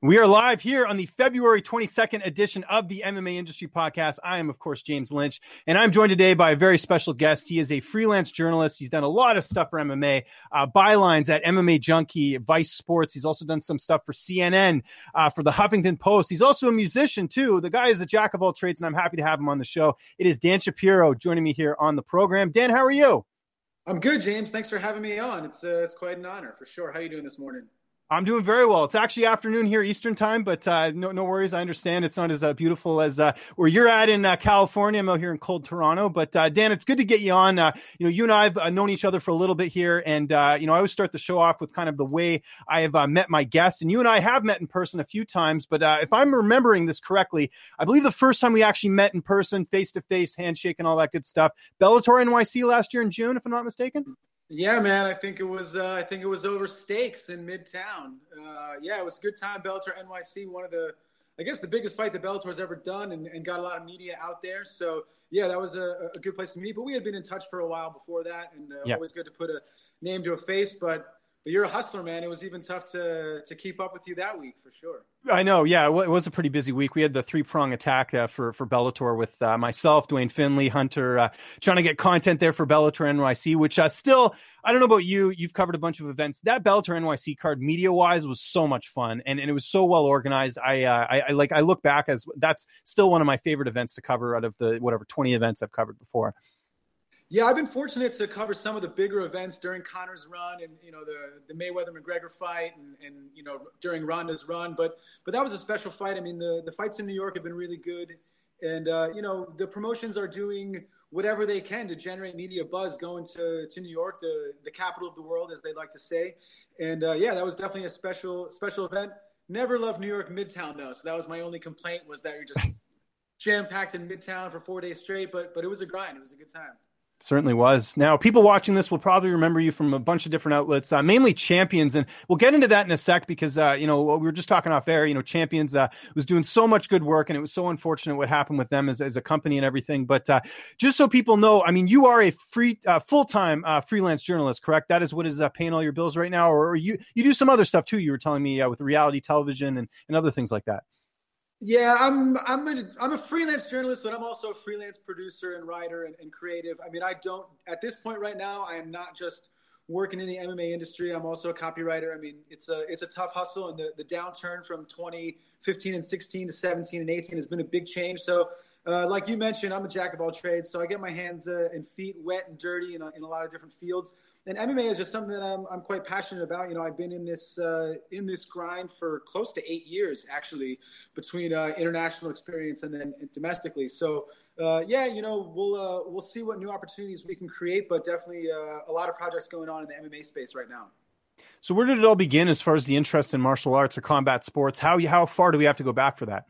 We are live here on the February 22nd edition of the MMA Industry Podcast. I am, of course, James Lynch, and I'm joined today by a very special guest. He is a freelance journalist. He's done a lot of stuff for MMA, uh, bylines at MMA Junkie, Vice Sports. He's also done some stuff for CNN, uh, for the Huffington Post. He's also a musician, too. The guy is a jack of all trades, and I'm happy to have him on the show. It is Dan Shapiro joining me here on the program. Dan, how are you? I'm good, James. Thanks for having me on. It's, uh, it's quite an honor, for sure. How are you doing this morning? I'm doing very well. It's actually afternoon here Eastern time, but uh, no, no worries. I understand it's not as uh, beautiful as uh, where you're at in uh, California. I'm out here in cold Toronto, but uh, Dan, it's good to get you on. Uh, you know, you and I have known each other for a little bit here, and you know, I always start the show off with kind of the way I have met my guests, and you and I have met in person a few times. But if I'm remembering this correctly, I believe the first time we actually met in person, face to face, handshake, and all that good stuff, Bellator NYC last year in June, if I'm not mistaken. Yeah, man. I think it was. Uh, I think it was over steaks in Midtown. Uh, yeah, it was a good time. Bellator NYC, one of the, I guess, the biggest fight that Bellator's ever done, and, and got a lot of media out there. So yeah, that was a, a, good place to meet. But we had been in touch for a while before that, and uh, always good to put a name to a face. But but you're a hustler, man. It was even tough to to keep up with you that week for sure. I know. Yeah, it was a pretty busy week. We had the three prong attack uh, for for Bellator with uh, myself, Dwayne Finley, Hunter, uh, trying to get content there for Bellator NYC. Which uh, still, I don't know about you. You've covered a bunch of events. That Bellator NYC card, media wise, was so much fun, and, and it was so well organized. I, uh, I, I like I look back as that's still one of my favorite events to cover out of the whatever twenty events I've covered before. Yeah, I've been fortunate to cover some of the bigger events during Conor's run, and you know the the Mayweather McGregor fight, and and you know during Ronda's run. But but that was a special fight. I mean, the the fights in New York have been really good, and uh, you know the promotions are doing whatever they can to generate media buzz going to, to New York, the the capital of the world, as they like to say. And uh, yeah, that was definitely a special special event. Never loved New York Midtown though, so that was my only complaint was that you're just jam packed in Midtown for four days straight. But but it was a grind. It was a good time certainly was. Now, people watching this will probably remember you from a bunch of different outlets, uh, mainly Champions, and we'll get into that in a sec because uh, you know we were just talking off air. You know, Champions uh, was doing so much good work, and it was so unfortunate what happened with them as, as a company and everything. But uh, just so people know, I mean, you are a free, uh, full time uh, freelance journalist, correct? That is what is paying all your bills right now, or, or, you you do some other stuff too. You were telling me with reality television and, and other things like that. Yeah, I'm I'm a I'm a freelance journalist, but I'm also a freelance producer and writer and, and, creative. I mean, I don't at this point right now. I am not just working in the MMA industry. I'm also a copywriter. I mean, it's a it's a tough hustle, and the the downturn from 2015 and 16 to 17 and 18 has been a big change. So. Uh, like you mentioned, I'm a jack of all trades, so I get my hands uh, and feet wet and dirty in a, in a lot of different fields. And MMA is just something that I'm, I'm quite passionate about. You know, I've been in this uh, in this grind for close to eight years, actually, between uh, international experience and then domestically. So, uh, yeah, you know, we'll uh, we'll see what new opportunities we can create, but definitely uh, a lot of projects going on in the MMA space right now. So, where did it all begin as far as the interest in martial arts or combat sports? How how far do we have to go back for that?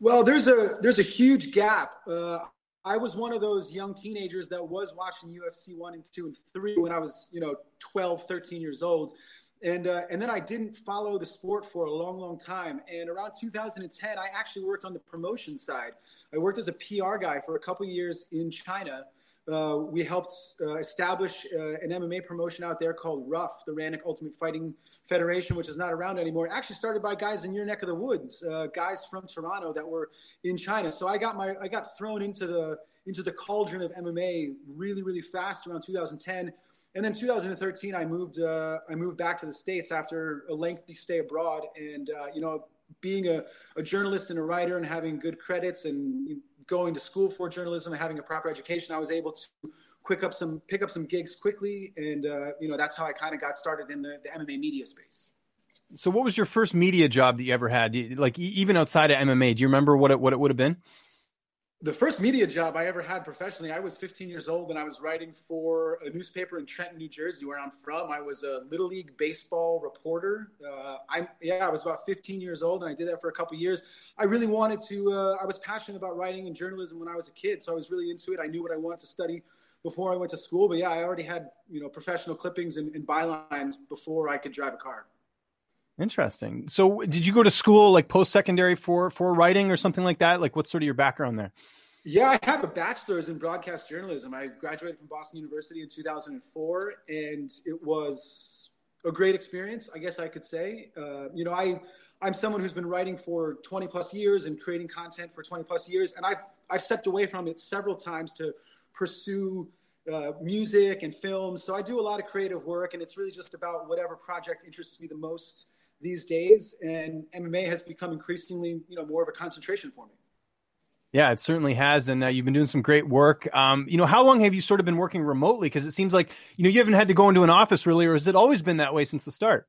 Well, there's a there's a huge gap. Uh, I was one of those young teenagers that was watching UFC 1 and 2 and 3 when I was, you know, 12, 13 years old. And, uh, and then I didn't follow the sport for a long, long time. And around 2010, I actually worked on the promotion side. I worked as a PR guy for a couple years in China uh, we helped uh, establish uh, an MMA promotion out there called RUF, the Ranik Ultimate Fighting Federation, which is not around anymore. Actually, started by guys in your neck of the woods, uh, guys from Toronto that were in China. So I got my I got thrown into the into the cauldron of MMA really really fast around 2010. And then 2013, I moved. Uh, I moved back to the states after a lengthy stay abroad, and uh, you know, being a, a, journalist and a writer and having good credits and going to school for journalism and having a proper education, I was able to quick up some pick up some gigs quickly, and uh, you know that's how I kind of got started in the, the MMA media space. So, what was your first media job that you ever had? Like even outside of MMA, do you remember what it what it would have been? The first media job I ever had professionally, I was 15 years old and I was writing for a newspaper in Trenton, New Jersey, where I'm from. I was a little league baseball reporter. Uh, I yeah, I was about 15 years old and I did that for a couple years. I really wanted to. Uh, I was passionate about writing and journalism when I was a kid, so I was really into it. I knew what I wanted to study before I went to school, but yeah, I already had you know professional clippings and, and bylines before I could drive a car. Interesting. So, did you go to school like post secondary for for writing or something like that? Like, what's sort of your background there? Yeah, I have a bachelor's in broadcast journalism. I graduated from Boston University in 2004, and it was a great experience. I guess I could say. Uh, you know, I I'm someone who's been writing for 20 plus years and creating content for 20 plus years, and I've I've stepped away from it several times to pursue uh, music and films. So I do a lot of creative work, and it's really just about whatever project interests me the most these days, and MMA has become increasingly, you know, more of a concentration for me. Yeah, it certainly has, and uh, you've been doing some great work. Um, you know, how long have you sort of been working remotely? Because it seems like you know you haven't had to go into an office really, or has it always been that way since the start?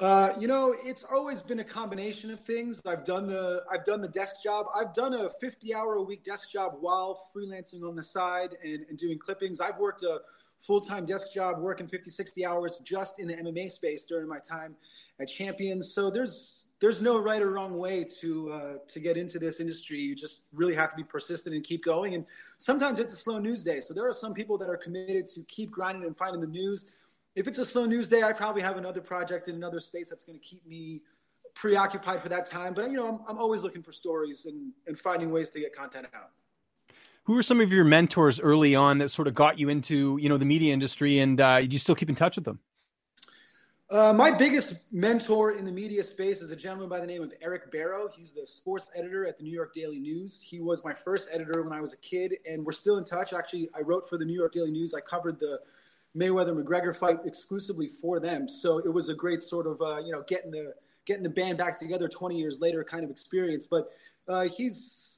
Uh, you know, it's always been a combination of things. I've done the I've done the desk job. I've done a 50 hour a week desk job while freelancing on the side and, and doing clippings. I've worked a full-time desk job working 50 60 hours just in the mma space during my time at champions. So there's there's no right or wrong way to uh, to get into this industry. You just really have to be persistent and keep going. And sometimes it's a slow news day. So there are some people that are committed to keep grinding and finding the news. If it's a slow news day i probably have another project in another space that's going to keep me preoccupied for that time. But you know i'm, I'm always looking for stories and, and finding ways to get content out who are some of your mentors early on that sort of got you into you know the media industry and uh, you still keep in touch with them uh, my biggest mentor in the media space is a gentleman by the name of Eric Barrow. He's the sports editor at the New York Daily News. He was my first editor when I was a kid, and we're still in touch. Actually, I wrote for the New York Daily News. I covered the Mayweather McGregor fight exclusively for them, so it was a great sort of uh, you know getting the getting the band back together 20 years later kind of experience. But uh, he's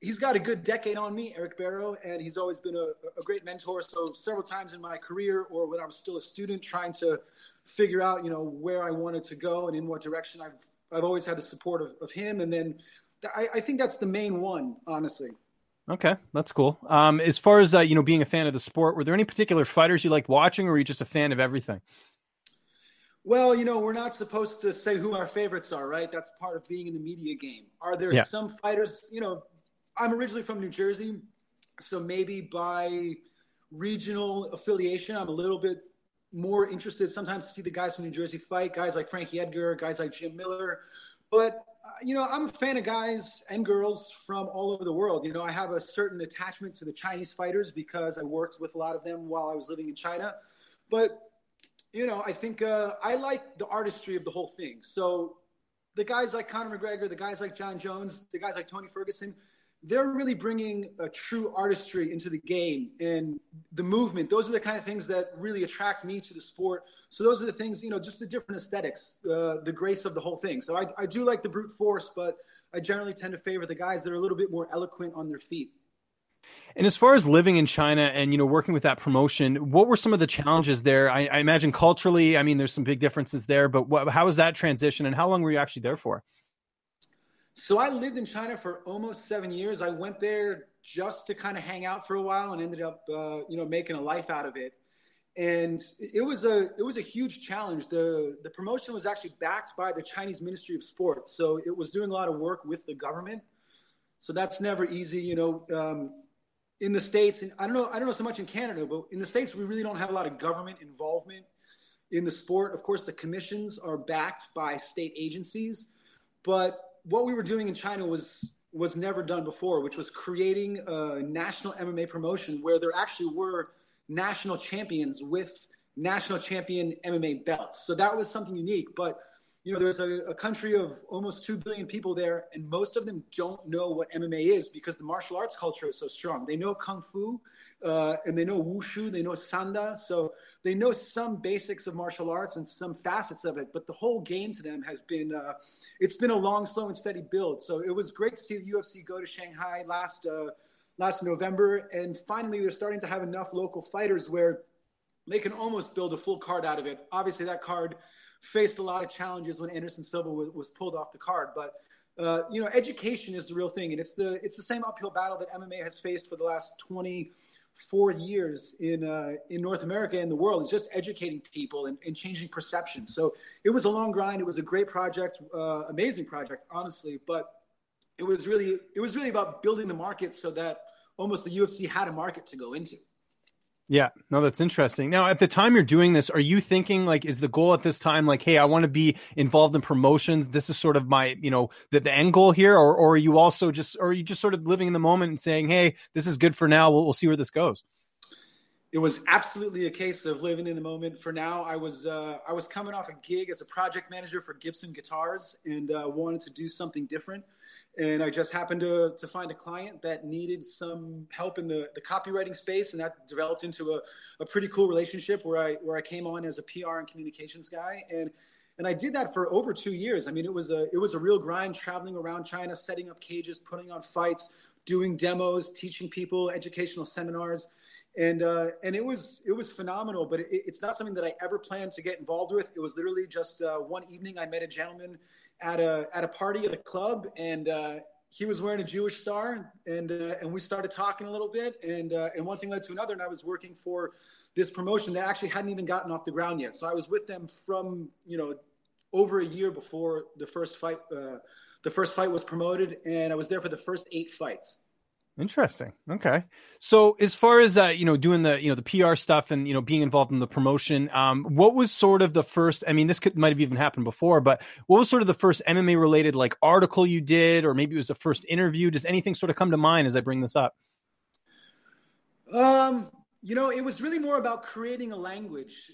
he's got a good decade on me, Eric Barrow, and he's always been a, a, great mentor. So several times in my career, or when I was still a student, trying to figure out, you know, where I wanted to go and in what direction, I've I've always had the support of, of him. And then I, I think that's the main one, honestly. Okay, that's cool. Um, as far as uh, you know, being a fan of the sport, were there any particular fighters you liked watching, or were you just a fan of everything? Well, you know, we're not supposed to say who our favorites are, right? That's part of being in the media game. Are there yeah. some fighters, you know, I'm originally from New Jersey, so maybe by regional affiliation, I'm a little bit more interested sometimes to see the guys from New Jersey fight, guys like Frankie Edgar, guys like Jim Miller. But uh, you know, I'm a fan of guys and girls from all over the world. You know, I have a certain attachment to the Chinese fighters because I worked with a lot of them while I was living in China. But you know, I think uh, I like the artistry of the whole thing. So the guys like Conor McGregor, the guys like Jon Jones, the guys like Tony Ferguson, they're really bringing a true artistry into the game and the movement. Those are the kind of things that really attract me to the sport. So those are the things, you know, just the different aesthetics, uh, the grace of the whole thing. So I, I do like the brute force, but I generally tend to favor the guys that are a little bit more eloquent on their feet. And as far as living in China and you know working with that promotion, what were some of the challenges there? I, I imagine culturally, I mean, there's some big differences there. But what, how was that transition, and how long were you actually there for? So I lived in China for almost seven years. I went there just to kind of hang out for a while, and ended up, uh, you know, making a life out of it. And it was a it was a huge challenge. the The promotion was actually backed by the Chinese Ministry of Sports, so it was doing a lot of work with the government. So that's never easy, you know. Um, in the states, and I don't know, I don't know so much in Canada, but in the states, we really don't have a lot of government involvement in the sport. Of course, the commissions are backed by state agencies, but what we were doing in China was was never done before, which was creating a national MMA promotion where there actually were national champions with national champion MMA belts. So that was something unique, but you know, there's a, a, country of almost 2 billion people there, and most of them don't know what MMA is because the martial arts culture is so strong. They know Kung Fu, uh, and they know Wushu, they know Sanda. So they know some basics of martial arts and some facets of it, but the whole game to them has been, uh, it's been a long, slow, and steady build. So it was great to see the UFC go to Shanghai last, uh, last November, and finally they're starting to have enough local fighters where they can almost build a full card out of it. Obviously, that card faced a lot of challenges when Anderson Silva was, was pulled off the card. But uh, you know, education is the real thing, and it's the it's the same uphill battle that MMA has faced for the last 24 years in uh, in North America and the world. It's just educating people and, and changing perceptions. So it was a long grind. It was a great project, uh, amazing project, honestly. But it was really it was really about building the market so that almost the UFC had a market to go into. Yeah, no, that's interesting. Now, at the time you're doing this, are you thinking like, is the goal at this time like, hey, I want to be involved in promotions? This is sort of my, you know, the, the end goal here, or, or are you also just, or are you just sort of living in the moment and saying, hey, this is good for now. We'll, we'll see where this goes. It was absolutely a case of living in the moment. For now, I was uh, I was coming off a gig as a project manager for Gibson Guitars and uh, wanted to do something different and I just happened to, to find a client that needed some help in the, the copywriting space, and that developed into a, a pretty cool relationship where I where I came on as a PR and communications guy, and and I did that for over two years. I mean, it was a it was a real grind, traveling around China, setting up cages, putting on fights, doing demos, teaching people, educational seminars, and uh, and it was it was phenomenal. But it, it's not something that I ever planned to get involved with. It was literally just uh, one evening I met a gentleman at a at a party at a club, and uh, he was wearing a Jewish star, and uh, and we started talking a little bit, and uh, and one thing led to another, and I was working for this promotion that actually hadn't even gotten off the ground yet. So I was with them from you know over a year before the first fight. Uh, the first fight was promoted, and I was there for the first eight fights. Interesting. Okay. So as far as uh, you know, doing the you know the PR stuff and you know being involved in the promotion, um, what was sort of the first? I mean, this could might have even happened before, but what was sort of the first MMA related like article you did, or maybe it was the first interview? Does anything sort of come to mind as I bring this up? Um, you know, it was really more about creating a language.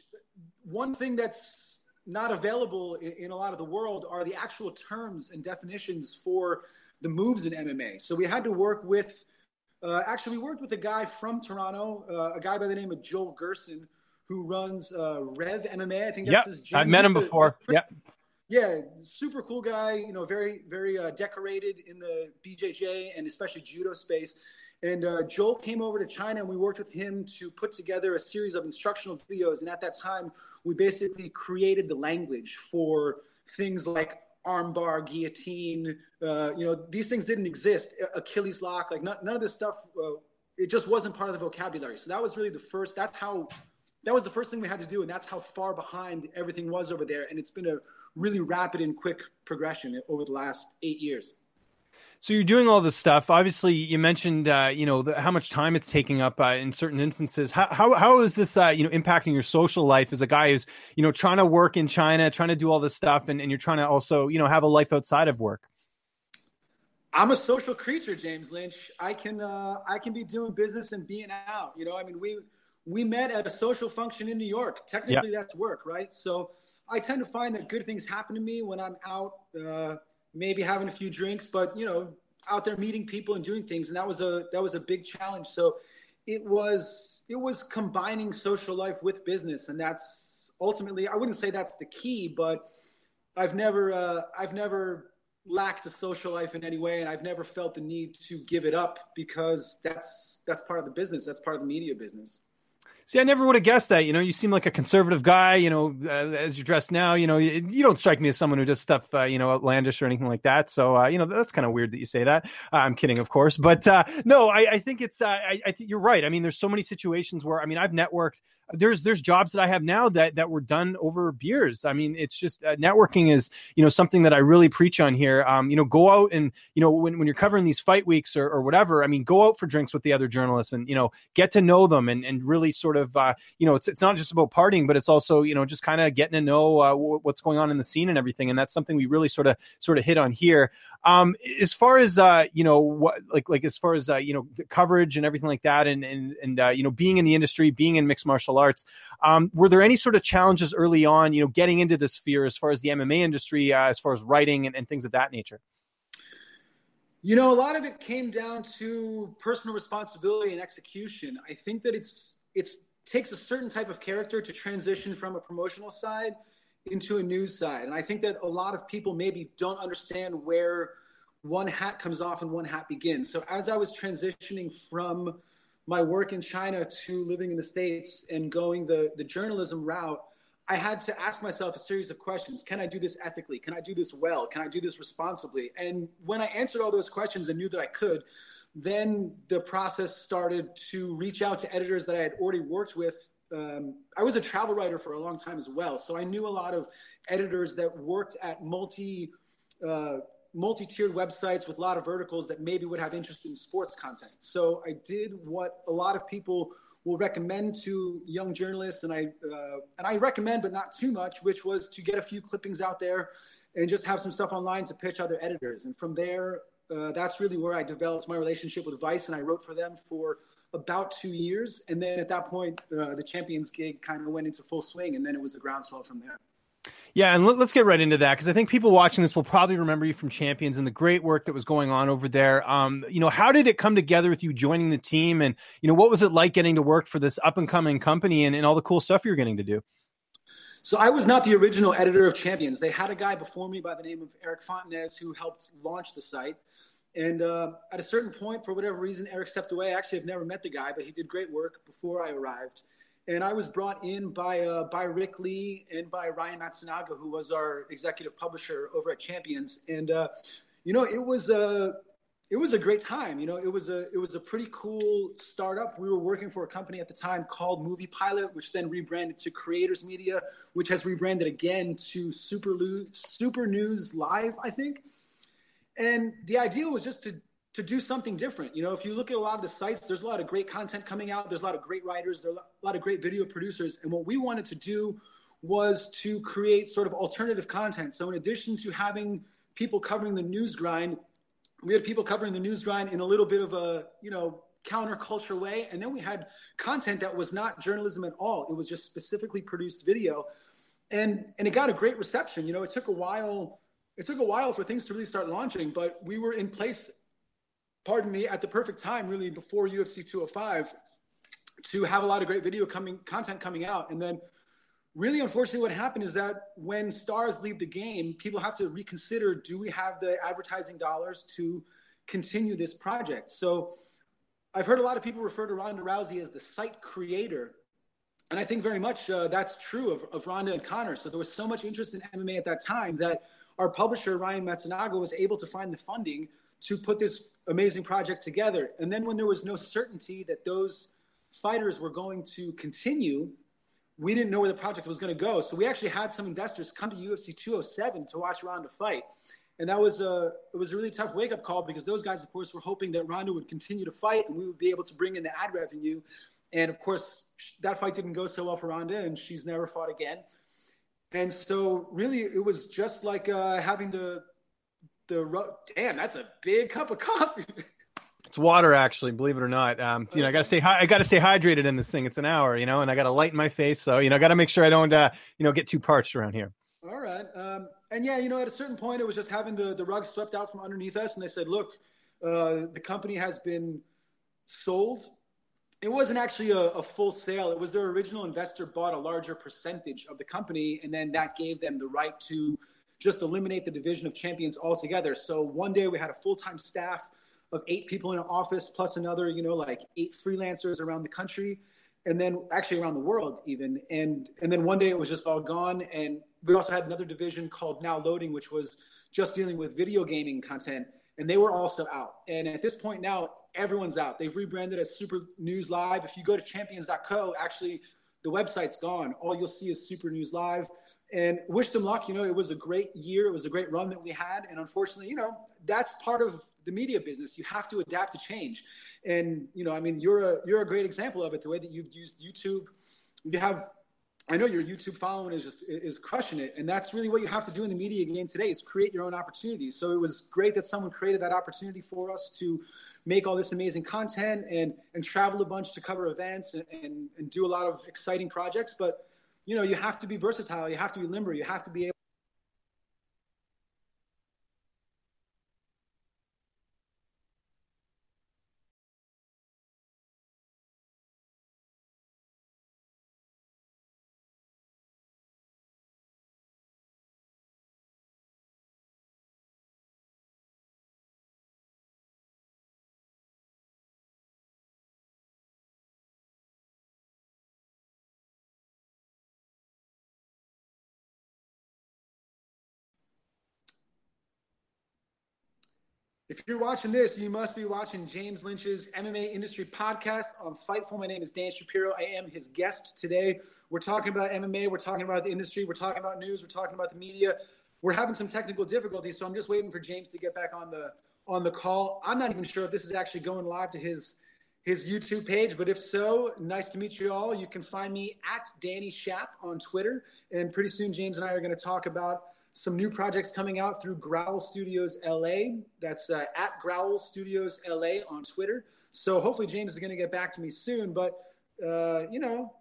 One thing that's not available in, in a lot of the world are the actual terms and definitions for the moves in MMA. So we had to work with uh, actually, we worked with a guy from Toronto, uh, a guy by the name of Joel Gerson, who runs uh, Rev MMA. I think that's yep. his gym. I've met him before. Yeah. Yeah, super cool guy. You know, very, very uh, decorated in the BJJ and especially judo space. And uh, Joel came over to China, and we worked with him to put together a series of instructional videos. And at that time, we basically created the language for things like armbar, guillotine. Uh, you know, these things didn't exist. Achilles lock, like none, none of this stuff. Uh, it just wasn't part of the vocabulary. So that was really the first. That's how. That was the first thing we had to do, and that's how far behind everything was over there. And it's been a really rapid and quick progression over the last eight years. So you're doing all this stuff. Obviously, you mentioned uh, you know the, how much time it's taking up uh, in certain instances. How, how how is this uh, you know impacting your social life as a guy who's you know trying to work in China, trying to do all this stuff, and, and you're trying to also you know have a life outside of work? I'm a social creature, James Lynch. I can uh, I can be doing business and being out. You know, I mean we we met at a social function in New York. Technically, that's work, right? So I tend to find that good things happen to me when I'm out uh, maybe having a few drinks, but you know, out there meeting people and doing things. And that was a that was a big challenge. So it was it was combining social life with business, and that's ultimately I wouldn't say that's the key, but I've never uh, I've never lacked a social life in any way, and I've never felt the need to give it up because that's that's part of the business. That's part of the media business. See, I never would have guessed that. You know, you seem like a conservative guy. You know, uh, as you're dressed now, you know, you, you, don't strike me as someone who does stuff, uh, you know, outlandish or anything like that. So, uh, you know, that's kind of weird that you say that. Uh, I'm kidding, of course, but uh, no, I, I, think it's. Uh, I, I think you're right. I mean, there's so many situations where I mean, I've networked there's there's jobs that I have now that that were done over beers. I mean, it's just networking is you know something that I really preach on here. Um, you know, go out and you know when, when you're covering these fight weeks or, or whatever. I mean, go out for drinks with the other journalists and you know get to know them and and really sort of uh, you know it's it's not just about partying, but it's also you know just kind of getting to know uh, what's going on in the scene and everything. And that's something we really sort of sort of hit on here. Um, as far as uh, you know, what like like as far as uh, you know, the coverage and everything like that, and and and uh, you know, being in the industry, being in mixed martial arts, um, were there any sort of challenges early on? You know, getting into this sphere as far as the MMA industry, uh, as far as writing and, and things of that nature. You know, a lot of it came down to personal responsibility and execution. I think that it's it's takes a certain type of character to transition from a promotional side into a news side. And I think that a lot of people maybe don't understand where one hat comes off and one hat begins. So as I was transitioning from my work in China to living in the States and going the, the journalism route, I had to ask myself a series of questions. Can I do this ethically? Can I do this well? Can I do this responsibly? And when I answered all those questions and knew that I could, then the process started to reach out to editors that I had already worked with um, I was a travel writer for a long time as well, so I knew a lot of editors that worked at multi uh, multi-tiered websites with a lot of verticals that maybe would have interest in sports content. So I did what a lot of people will recommend to young journalists, and I uh, and I recommend, but not too much, which was to get a few clippings out there and just have some stuff online to pitch other editors. And from there, uh, that's really where I developed my relationship with Vice, and I wrote for them for about two years. And then at that point, uh, the champions gig kind of went into full swing, and then it was the groundswell from there. Yeah, and let, us get right into that because I think people watching this will probably remember you from Champions and the great work that was going on over there. Um, you know, how did it come together with you joining the team, and you know, what was it like getting to work for this up and coming company and, and all the cool stuff you're getting to do? So I was not the original editor of Champions. They had a guy before me by the name of Eric Fontenez who helped launch the site. And uh, at a certain point, for whatever reason, Eric stepped away. Actually, I've never met the guy, but he did great work before I arrived. And I was brought in by uh, by Rick Lee and by Ryan Matsunaga, who was our executive publisher over at Champions. And uh, you know, it was a it was a great time. You know, it was a it was a pretty cool startup. We were working for a company at the time called Movie Pilot, which then rebranded to Creators Media, which has rebranded again to Super, Super News Live, I think. And the idea was just to to do something different. You know, if you look at a lot of the sites, there's a lot of great content coming out. There's a lot of great writers. There's a lot of great video producers. And what we wanted to do was to create sort of alternative content. So in addition to having people covering the news grind, we had people covering the news grind in a little bit of a, you know, counterculture way. And then we had content that was not journalism at all. It was just specifically produced video. And and it got a great reception. You know, it took a while it took a while for things to really start launching, but we were in place, pardon me, at the perfect time, really before UFC 205, to have a lot of great video coming content coming out. And then really unfortunately what happened is that when stars leave the game, people have to reconsider do we have the advertising dollars to continue this project? So I've heard a lot of people refer to Ronda Rousey as the site creator. And I think very much uh, that's true of, of Ronda and Conor. So there was so much interest in MMA at that time that our publisher, Ryan Matsunaga, was able to find the funding to put this amazing project together. And then when there was no certainty that those fighters were going to continue, we didn't know where the project was going to go. So we actually had some investors come to UFC 207 to watch Ronda fight. And that was a it was a really tough wake up call because those guys, of course, were hoping that Ronda would continue to fight and we would be able to bring in the ad revenue. And of course, that fight didn't go so well for Ronda, and she's never fought again. And so really it was just like uh, having the the damn that's a big cup of coffee. It's water, actually. Believe it or not, um, you know, I gotta stay. I gotta stay hydrated in this thing. It's an hour, you know, and I got to light in my face, so you know, I got to make sure I don't, uh, you know, get too parched around here. All right, um, and yeah, you know, at a certain point, it was just having the the rug swept out from underneath us, and they said, "Look, uh, the company has been sold it wasn't actually a, a, full sale. It was their original investor bought a larger percentage of the company, and then that gave them the right to just eliminate the division of champions altogether. So one day we had a full time staff of eight people in an office plus another, you know, like eight freelancers around the country and then actually around the world even and and then one day it was just all gone and we also had another division called now loading which was just dealing with video gaming content and they were also out and at this point now everyone's out. They've rebranded as super news live. If you go to champions.co actually the website's gone. All you'll see is super news live. And wish them luck. You know it was a great year. It was a great run that we had. And unfortunately you know that's part of the media business. You have to adapt to change. And you know i mean you're a you're a great example of it the way that you've used youtube. You have i know your youtube following is just is crushing it. And that's really what you have to do in the media game today is create your own opportunities. So it was great that someone created that opportunity for us to make all this amazing content and and travel a bunch to cover events and, and, and do a lot of exciting projects. But you know you have to be versatile. You have to be limber. You have to be If you're watching this, you must be watching James Lynch's MMA Industry Podcast on Fightful. My name is Dan Shapiro. I am his guest today. We're talking about MMA. We're talking about the industry. We're talking about news. We're talking about the media. We're having some technical difficulties, so I'm just waiting for James to get back on the on the call. I'm not even sure if this is actually going live to his his YouTube page, but if so, nice to meet you all. You can find me at Danny Shap on Twitter, and pretty soon James and I are going to talk about some new projects coming out through Growl Studios LA. That's uh, at Growl Studios LA on Twitter. So hopefully James is going to get back to me soon. But uh, you know,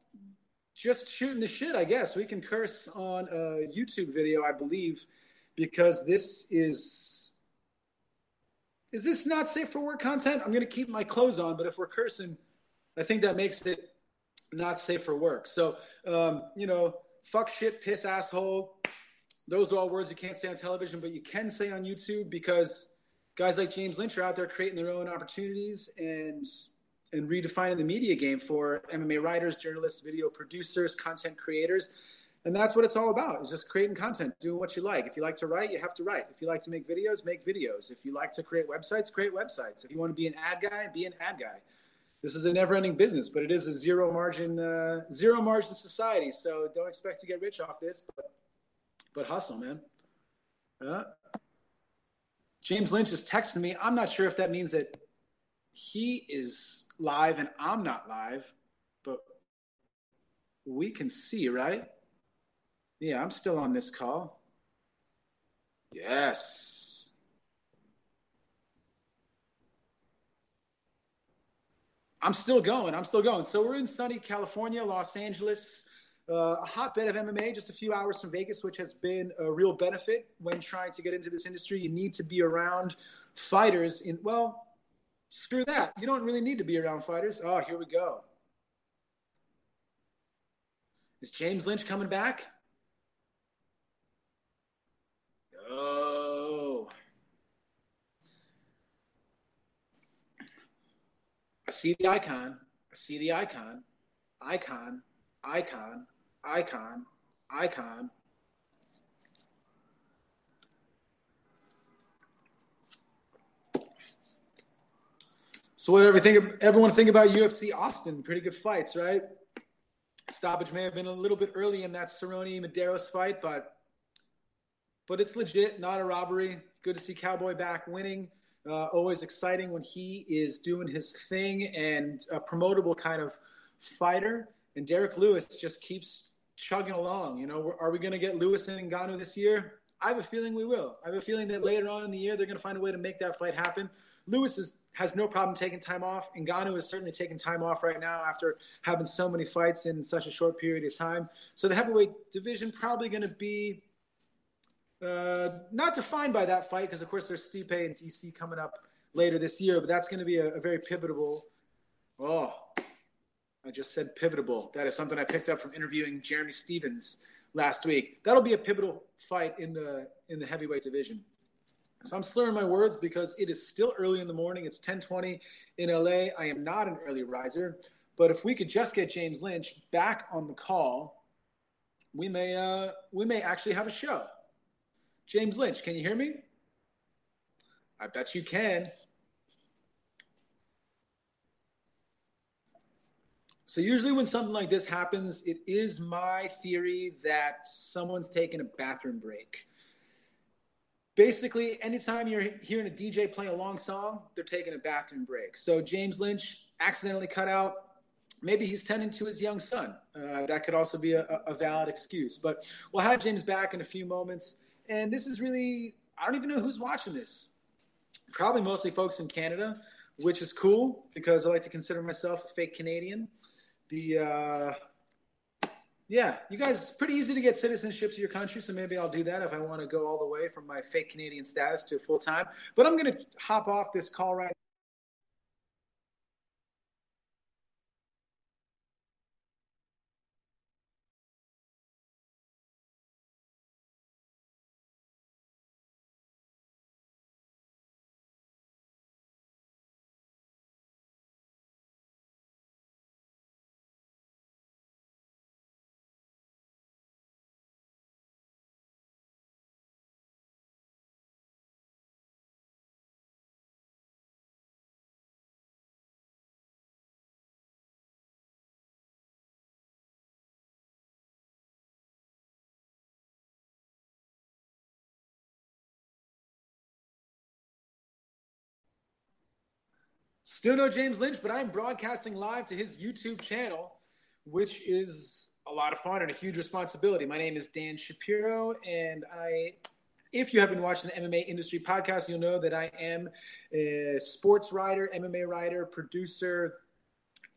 just shooting the shit. I guess we can curse on a YouTube video, I believe, because this is is this not safe for work content? I'm going to keep my clothes on, but if we're cursing, I think that makes it not safe for work. So um, you know, fuck shit, piss asshole those are all words you can't say on television, but you can say on YouTube because guys like James Lynch are out there creating their own opportunities and and redefining the media game for MMA writers, journalists, video producers, content creators. And that's what it's all about. Is just creating content, doing what you like. If you like to write, you have to write. If you like to make videos, make videos. If you like to create websites, create websites. If you want to be an ad guy, be an ad guy. This is a never-ending business, but it is a zero margin, uh, zero margin society. So don't expect to get rich off this. But but hustle, man. Uh, James Lynch is texting me. I'm not sure if that means that he is live and I'm not live, but we can see, right? Yeah, I'm still on this call. Yes. I'm still going. I'm still going. So we're in sunny California, Los Angeles uh, a hotbed of MMA, just a few hours from Vegas, which has been a real benefit when trying to get into this industry. You need to be around fighters. In well, screw that. You don't really need to be around fighters. Oh, here we go. Is James Lynch coming back? Oh. I see the icon. I see the icon. Icon. Icon icon, icon. So what everything everyone think about UFC Austin? Pretty good fights, right? Stoppage may have been a little bit early in that Cerrone Medeiros fight, but but it's legit, not a robbery. Good to see Cowboy back winning. Uh, always exciting when he is doing his thing and a promotable kind of fighter. And Derrick Lewis just keeps chugging along. You know, are we going to get Lewis and Ngannou this year? I have a feeling we will. I have a feeling that later on in the year they're going to find a way to make that fight happen. Lewis is, has no problem taking time off. Ngannou is certainly taking time off right now after having so many fights in such a short period of time. So the heavyweight division probably going to be uh, not defined by that fight because of course there's Stipe and DC coming up later this year, but that's going to be a, a very pivotal. Oh, I just said pivotable. That is something I picked up from interviewing Jeremy Stephens last week. That'll be a pivotal fight in the in the heavyweight division. So I'm slurring my words because it is still early in the morning. It's 10:20 in LA. I am not an early riser, but if we could just get James Lynch back on the call, we may uh, we may actually have a show. James Lynch, can you hear me? I bet you can. So usually when something like this happens, it is my theory that someone's taking a bathroom break. Basically, anytime you're hearing a DJ play a long song, they're taking a bathroom break. So James Lynch accidentally cut out. Maybe he's tending to his young son. Uh, that could also be a, a valid excuse. But we'll have James back in a few moments. And this is really, I don't even know who's watching this. Probably mostly folks in Canada, which is cool because I like to consider myself a fake Canadian the uh, yeah, you guys, pretty easy to get citizenship to your country, so maybe I'll do that if I want to go all the way from my fake Canadian status to full time. But I'm going to hop off this call right Still no James Lynch, but I'm broadcasting live to his YouTube channel, which is a lot of fun and a huge responsibility. My name is Dan Shapiro, and I, if you have been watching the MMA Industry Podcast, you'll know that I am a sports writer, MMA writer, producer,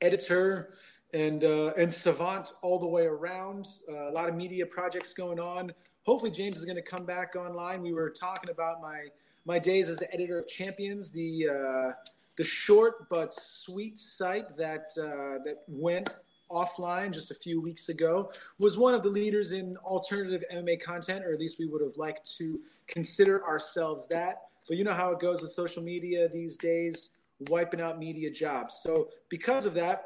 editor, and uh, and savant all the way around. Uh, a lot of media projects going on. Hopefully, James is going to come back online. We were talking about my my days as the editor of Champions, the uh, the short but sweet site that uh, that went offline just a few weeks ago was one of the leaders in alternative MMA content, or at least we would have liked to consider ourselves that. But you know how it goes with social media these days, wiping out media jobs. So because of that,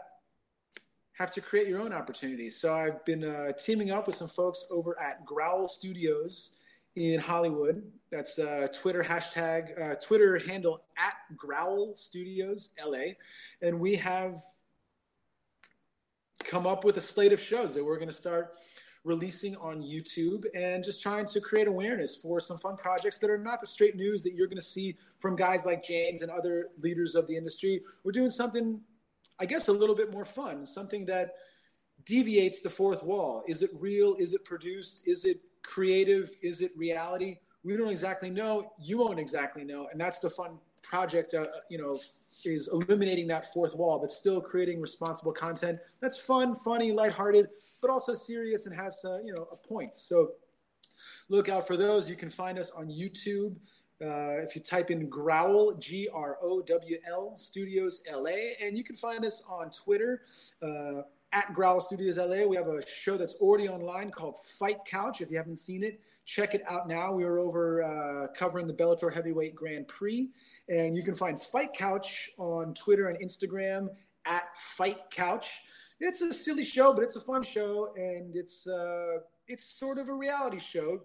have to create your own opportunities. So I've been uh, teaming up with some folks over at Growl Studios in Hollywood. That's uh, Twitter hashtag, uh, Twitter handle at Growl Studios LA. And we have come up with a slate of shows that we're going to start releasing on YouTube and just trying to create awareness for some fun projects that are not the straight news that you're going to see from guys like James and other leaders of the industry. We're doing something, I guess, a little bit more fun, something that deviates the fourth wall. Is it real? Is it produced? Is it creative? Is it reality? We don't exactly know. You won't exactly know, and that's the fun project. Uh, you know, is eliminating that fourth wall, but still creating responsible content that's fun, funny, lighthearted, but also serious and has uh, you know a point. So look out for those. You can find us on YouTube. Uh, if you type in Growl, G R O W L Studios LA, and you can find us on Twitter. Uh, at Growl Studios LA. We have a show that's already online called Fight Couch. If you haven't seen it, check it out now. We are over uh, covering the Bellator Heavyweight Grand Prix. And you can find Fight Couch on Twitter and Instagram at Fight Couch. It's a silly show, but it's a fun show, and it's uh, it's sort of a reality show,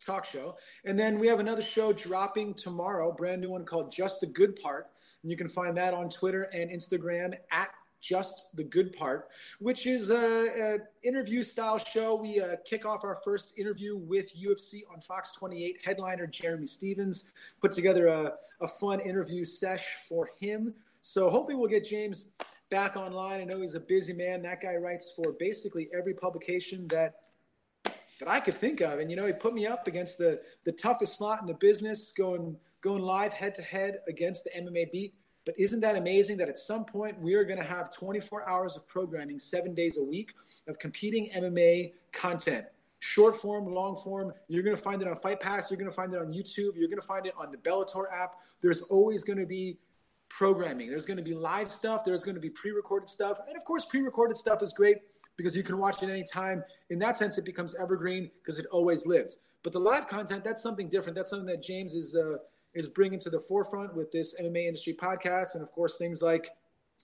talk show. And then we have another show dropping tomorrow, brand new one called Just the Good Part. And you can find that on Twitter and Instagram at just the good part, which is a, a interview style show. We uh, kick off our first interview with UFC on Fox 28 headliner Jeremy Stephens. Put together a, a fun interview sesh for him. So hopefully we'll get James back online. I know he's a busy man. That guy writes for basically every publication that that I could think of. And you know, he put me up against the the toughest slot in the business, going going live head to head against the MMA beat. But isn't that amazing that at some point we are going to have 24 hours of programming, seven days a week of competing MMA content? Short form, long form. You're going to find it on Fight Pass. You're going to find it on YouTube. You're going to find it on the Bellator app. There's always going to be programming. There's going to be live stuff. There's going to be pre recorded stuff. And of course, pre recorded stuff is great, because you can watch it anytime. In that sense, it becomes evergreen because it always lives. But the live content, that's something different. That's something that James is uh, is bringing to the forefront with this MMA industry podcast, and of course things like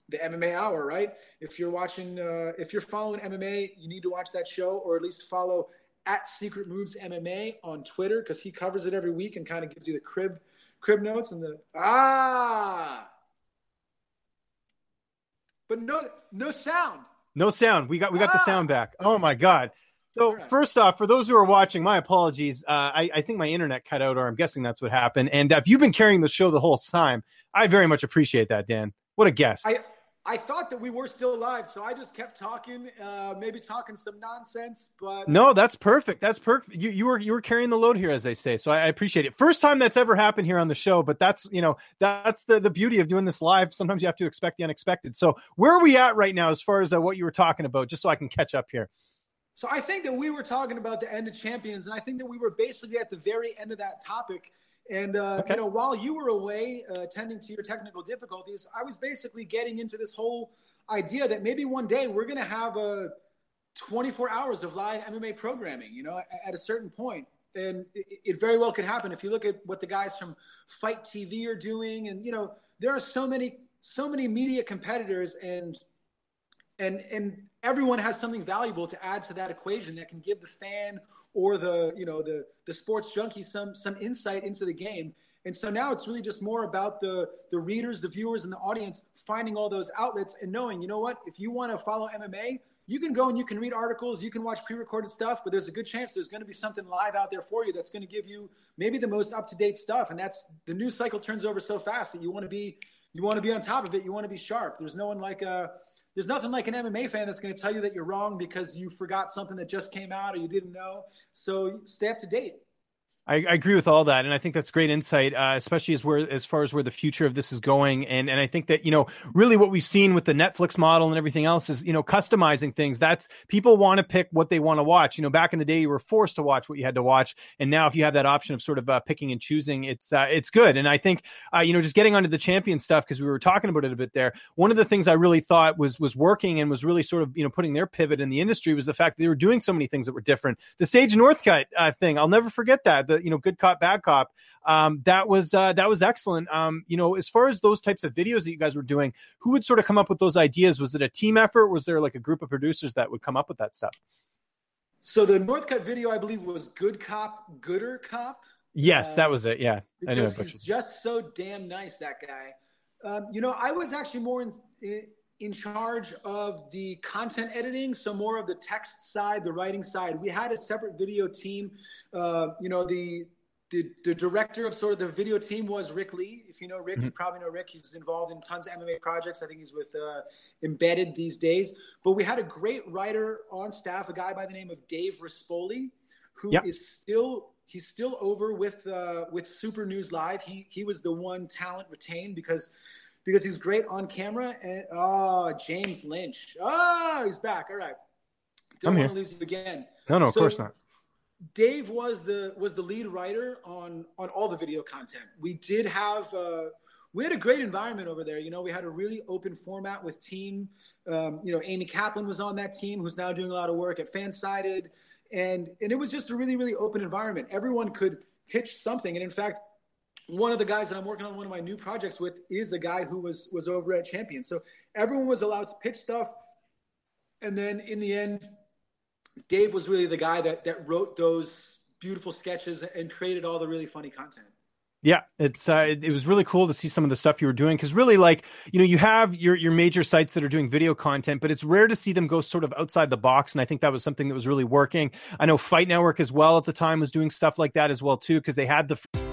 the MMA Hour. Right? If you're watching, uh, if you're following MMA, you need to watch that show, or at least follow at Secret Moves MMA on Twitter because he covers it every week and kind of gives you the crib crib notes and the ah. But no no sound. No sound. We got we got ah. the sound back. Oh my god. So first off, for those who are watching, my apologies. Uh, I, I, think my internet cut out, or I'm guessing that's what happened. And uh, if you've been carrying the show the whole time, I very much appreciate that, Dan. What a guest! I, I thought that we were still live, so I just kept talking, uh, maybe talking some nonsense. But no, that's perfect. That's perfect. You you were you were carrying the load here, as they say. So I, I, appreciate it. First time that's ever happened here on the show, but that's you know that's the the beauty of doing this live. Sometimes you have to expect the unexpected. So where are we at right now as far as uh, what you were talking about? Just so I can catch up here. So I think that we were talking about the end of champions, and I think that we were basically at the very end of that topic and uh, okay. you know, while you were away uh, attending to your technical difficulties, I was basically getting into this whole idea that maybe one day we're going to have a 24 hours of live MMA programming. You know, at, at a certain point, and it, it, very well could happen if you look at what the guys from Fight TV are doing, and you know, there are so many so many media competitors, and and and everyone has something valuable to add to that equation that can give the fan or the you know the the sports junkie some some insight into the game. And so now it's really just more about the the readers the viewers and the audience finding all those outlets and knowing you know what if you want to follow mma you can go and you can read articles you can watch pre-recorded stuff but there's a good chance there's going to be something live out there for you that's going to give you maybe the most up-to-date stuff. And that's the news cycle turns over so fast that you want to be you want to be on top of it you want to be sharp. There's no one like a there's nothing like an MMA fan that's going to tell you that you're wrong because you forgot something that just came out or you didn't know. So stay up to date. I, I, agree with all that, and I think that's great insight, uh, especially as where as far as where the future of this is going. And and I think that you know really what we've seen with the Netflix model and everything else is you know customizing things. That's people want to pick what they want to watch. You know, back in the day you were forced to watch what you had to watch, and now if you have that option of sort of uh, picking and choosing, it's uh, it's good. And I think uh, you know just getting onto the champion stuff because we were talking about it a bit there. One of the things I really thought was was working and was really sort of you know putting their pivot in the industry was the fact that they were doing so many things that were different. The Sage Northcutt uh, thing, I'll never forget that. The you know good cop bad cop um, that was uh, that was excellent. Um, you know as far as those types of videos that you guys were doing who would sort of come up with those ideas? Was it a team effort? Was there like a group of producers that would come up with that stuff? So the Northcutt video i believe was good cop gooder cop? Yes that was it. Yeah. Because he's just so damn nice that guy. Um, you know i was actually more in, in in charge of the content editing, so more of the text side, the writing side. We had a separate video team. Uh, you know, the, the the director of sort of the video team was Rick Lee. If you know Rick, mm-hmm. you probably know Rick. He's involved in tons of MMA projects. I think he's with uh, Embedded these days. But we had a great writer on staff, a guy by the name of Dave Rispoli, who yep. is still he's still over with uh, with Super News Live. He he was the one talent retained because because he's great on camera. And oh, James Lynch. Oh, he's back. All right. Don't want to lose you again. No, no, of course not. Dave was the was the lead writer on on all the video content. We did have uh, we had a great environment over there. You know, we had a really open format with team. Um, you know, Amy Kaplan was on that team, who's now doing a lot of work at Fansided, and and it was just a really really open environment. Everyone could pitch something, and in fact, one of the guys that I'm working on one of my new projects with is a guy who was was over at Champion. So everyone was allowed to pitch stuff, and then in the end, Dave was really the guy that that wrote those beautiful sketches and created all the really funny content. Yeah, it's uh, it, was really cool to see some of the stuff you were doing because really, like you know, you have your your major sites that are doing video content, but it's rare to see them go sort of outside the box. And I think that was something that was really working. I know Fight Network as well at the time was doing stuff like that as well too because they had the.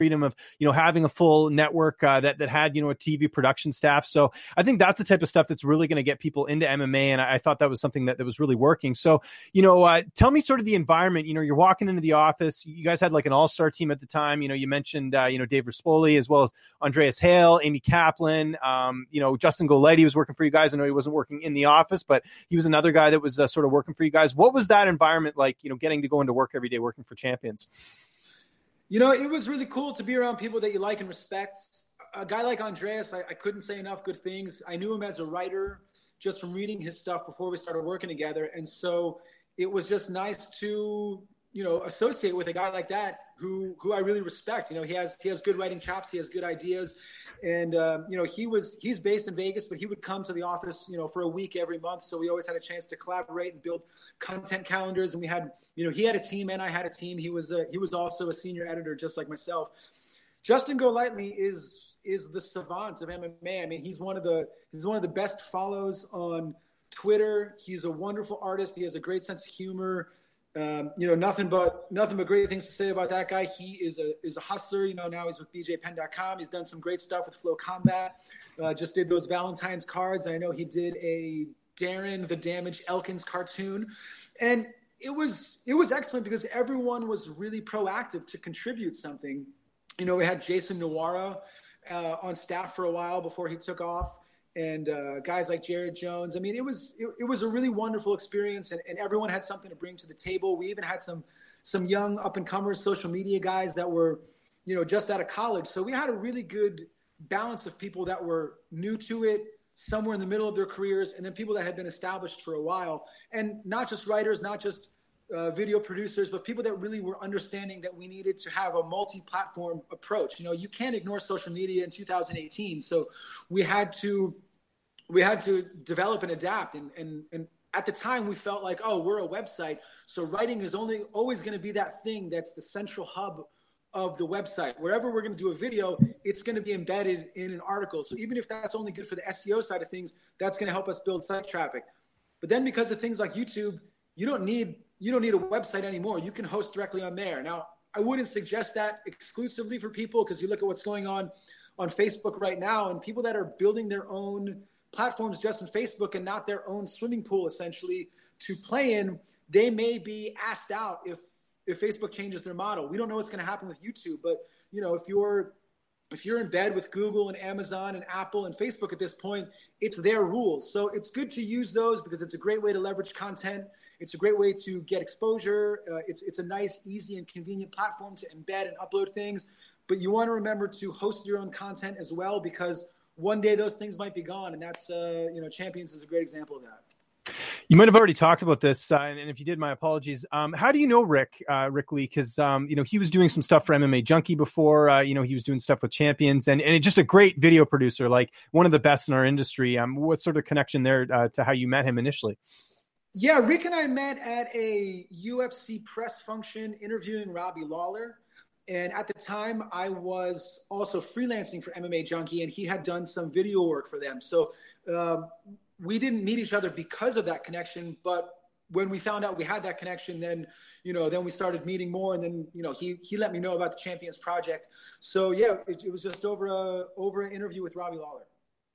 freedom of you know having a full network uh, that that had you know a TV production staff. So I think that's the type of stuff that's really going to get people into MMA, and I, I, thought that was something that, that was really working. So you know, uh, tell me sort of the environment. You know, you're walking into the office. You guys had like an all star team at the time. You know, you mentioned uh, you know Dave Rispoli as well as Andreas Hale, Amy Kaplan. Um, you know, Justin Golightly was working for you guys. I know he wasn't working in the office, but he was another guy that was uh, sort of working for you guys. What was that environment like? You know, getting to go into work every day working for Champions. You know, it was really cool to be around people that you like and respect. A guy like Andreas, I, I, couldn't say enough good things. I knew him as a writer just from reading his stuff before we started working together. And so it was just nice to, you know, associate with a guy like that who who I really respect. You know, he has he has good writing chops, he has good ideas, and uh, you know he was he's based in Vegas, but he would come to the office you know for a week every month. So we always had a chance to collaborate and build content calendars. And we had you know he had a team and I had a team. He was a, he was also a senior editor just like myself. Justin Golightly is is the savant of MMA. I mean, he's one of the he's one of the best follows on Twitter. He's a wonderful artist. He has a great sense of humor. Um, you know, nothing but nothing but great things to say about that guy. He is a is a hustler. You know, now he's with BJPenn.com. He's done some great stuff with FloCombat. Uh, just did those Valentine's cards. I know he did a Darren the Damage Elkins cartoon, and it was it was excellent because everyone was really proactive to contribute something. You know, we had Jason Nawara uh, on staff for a while before he took off and uh, guys like Jared Jones. I mean, it was it, it was a really wonderful experience, and, and, everyone had something to bring to the table. We even had some some young up and comers, social media guys that were, you know, just out of college. So we had a really good balance of people that were new to it, somewhere in the middle of their careers, and then people that had been established for a while, and not just writers, not just uh, video producers, but people that really were understanding that we needed to have a multi-platform approach. You know, you can't ignore social media in 2018, so we had to we had to develop and adapt. And and and at the time, we felt like, oh, we're a website, so writing is only always going to be that thing that's the central hub of the website. Wherever we're going to do a video, it's going to be embedded in an article. So even if that's only good for the SEO side of things, that's going to help us build site traffic. But then because of things like YouTube, you don't need you don't need a website anymore. You can host directly on there. Now, I wouldn't suggest that exclusively for people because you look at what's going on on Facebook right now and people that are building their own platforms just in Facebook and not their own swimming pool essentially to play in, they may be asked out if if Facebook changes their model. We don't know what's going to happen with YouTube, but you know, if you're if you're in bed with Google and Amazon and Apple and Facebook at this point, it's their rules. So it's good to use those because it's a great way to leverage content. It's a great way to get exposure. Uh, it's it's a nice, easy, and convenient platform to embed and upload things. But you want to remember to host your own content as well because one day those things might be gone, and that's uh, you know Champions is a great example of that. You might have already talked about this, uh, and, if you did, my apologies. Um, how do you know Rick uh, Rick Lee? Because um, you know he was doing some stuff for MMA Junkie before. Uh, you know he was doing stuff with Champions, and and just a great video producer, like one of the best in our industry. Um, what sort of connection there uh, to how you met him initially? Yeah, Rick and I met at a UFC press function interviewing Robbie Lawler. And at the time, I was also freelancing for MMA Junkie, and he had done some video work for them. So uh, we didn't meet each other because of that connection, but when we found out we had that connection, then you know, then we started meeting more, and then you know, he he let me know about the Champions Project. So yeah, it, it was just over a over an interview with Robbie Lawler.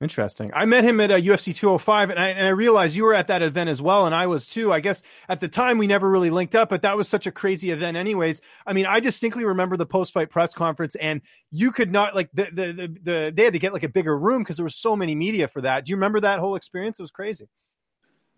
Interesting. I met him at uh, a UFC 205 and I, and I realized you were at that event as well. And I was too. I guess at the time we never really linked up, but that was such a crazy event anyways. I mean, I distinctly remember the post fight press conference and you could not like the, the, the, the, they had to get like a bigger room because there was so many media for that. Do you remember that whole experience? It was crazy.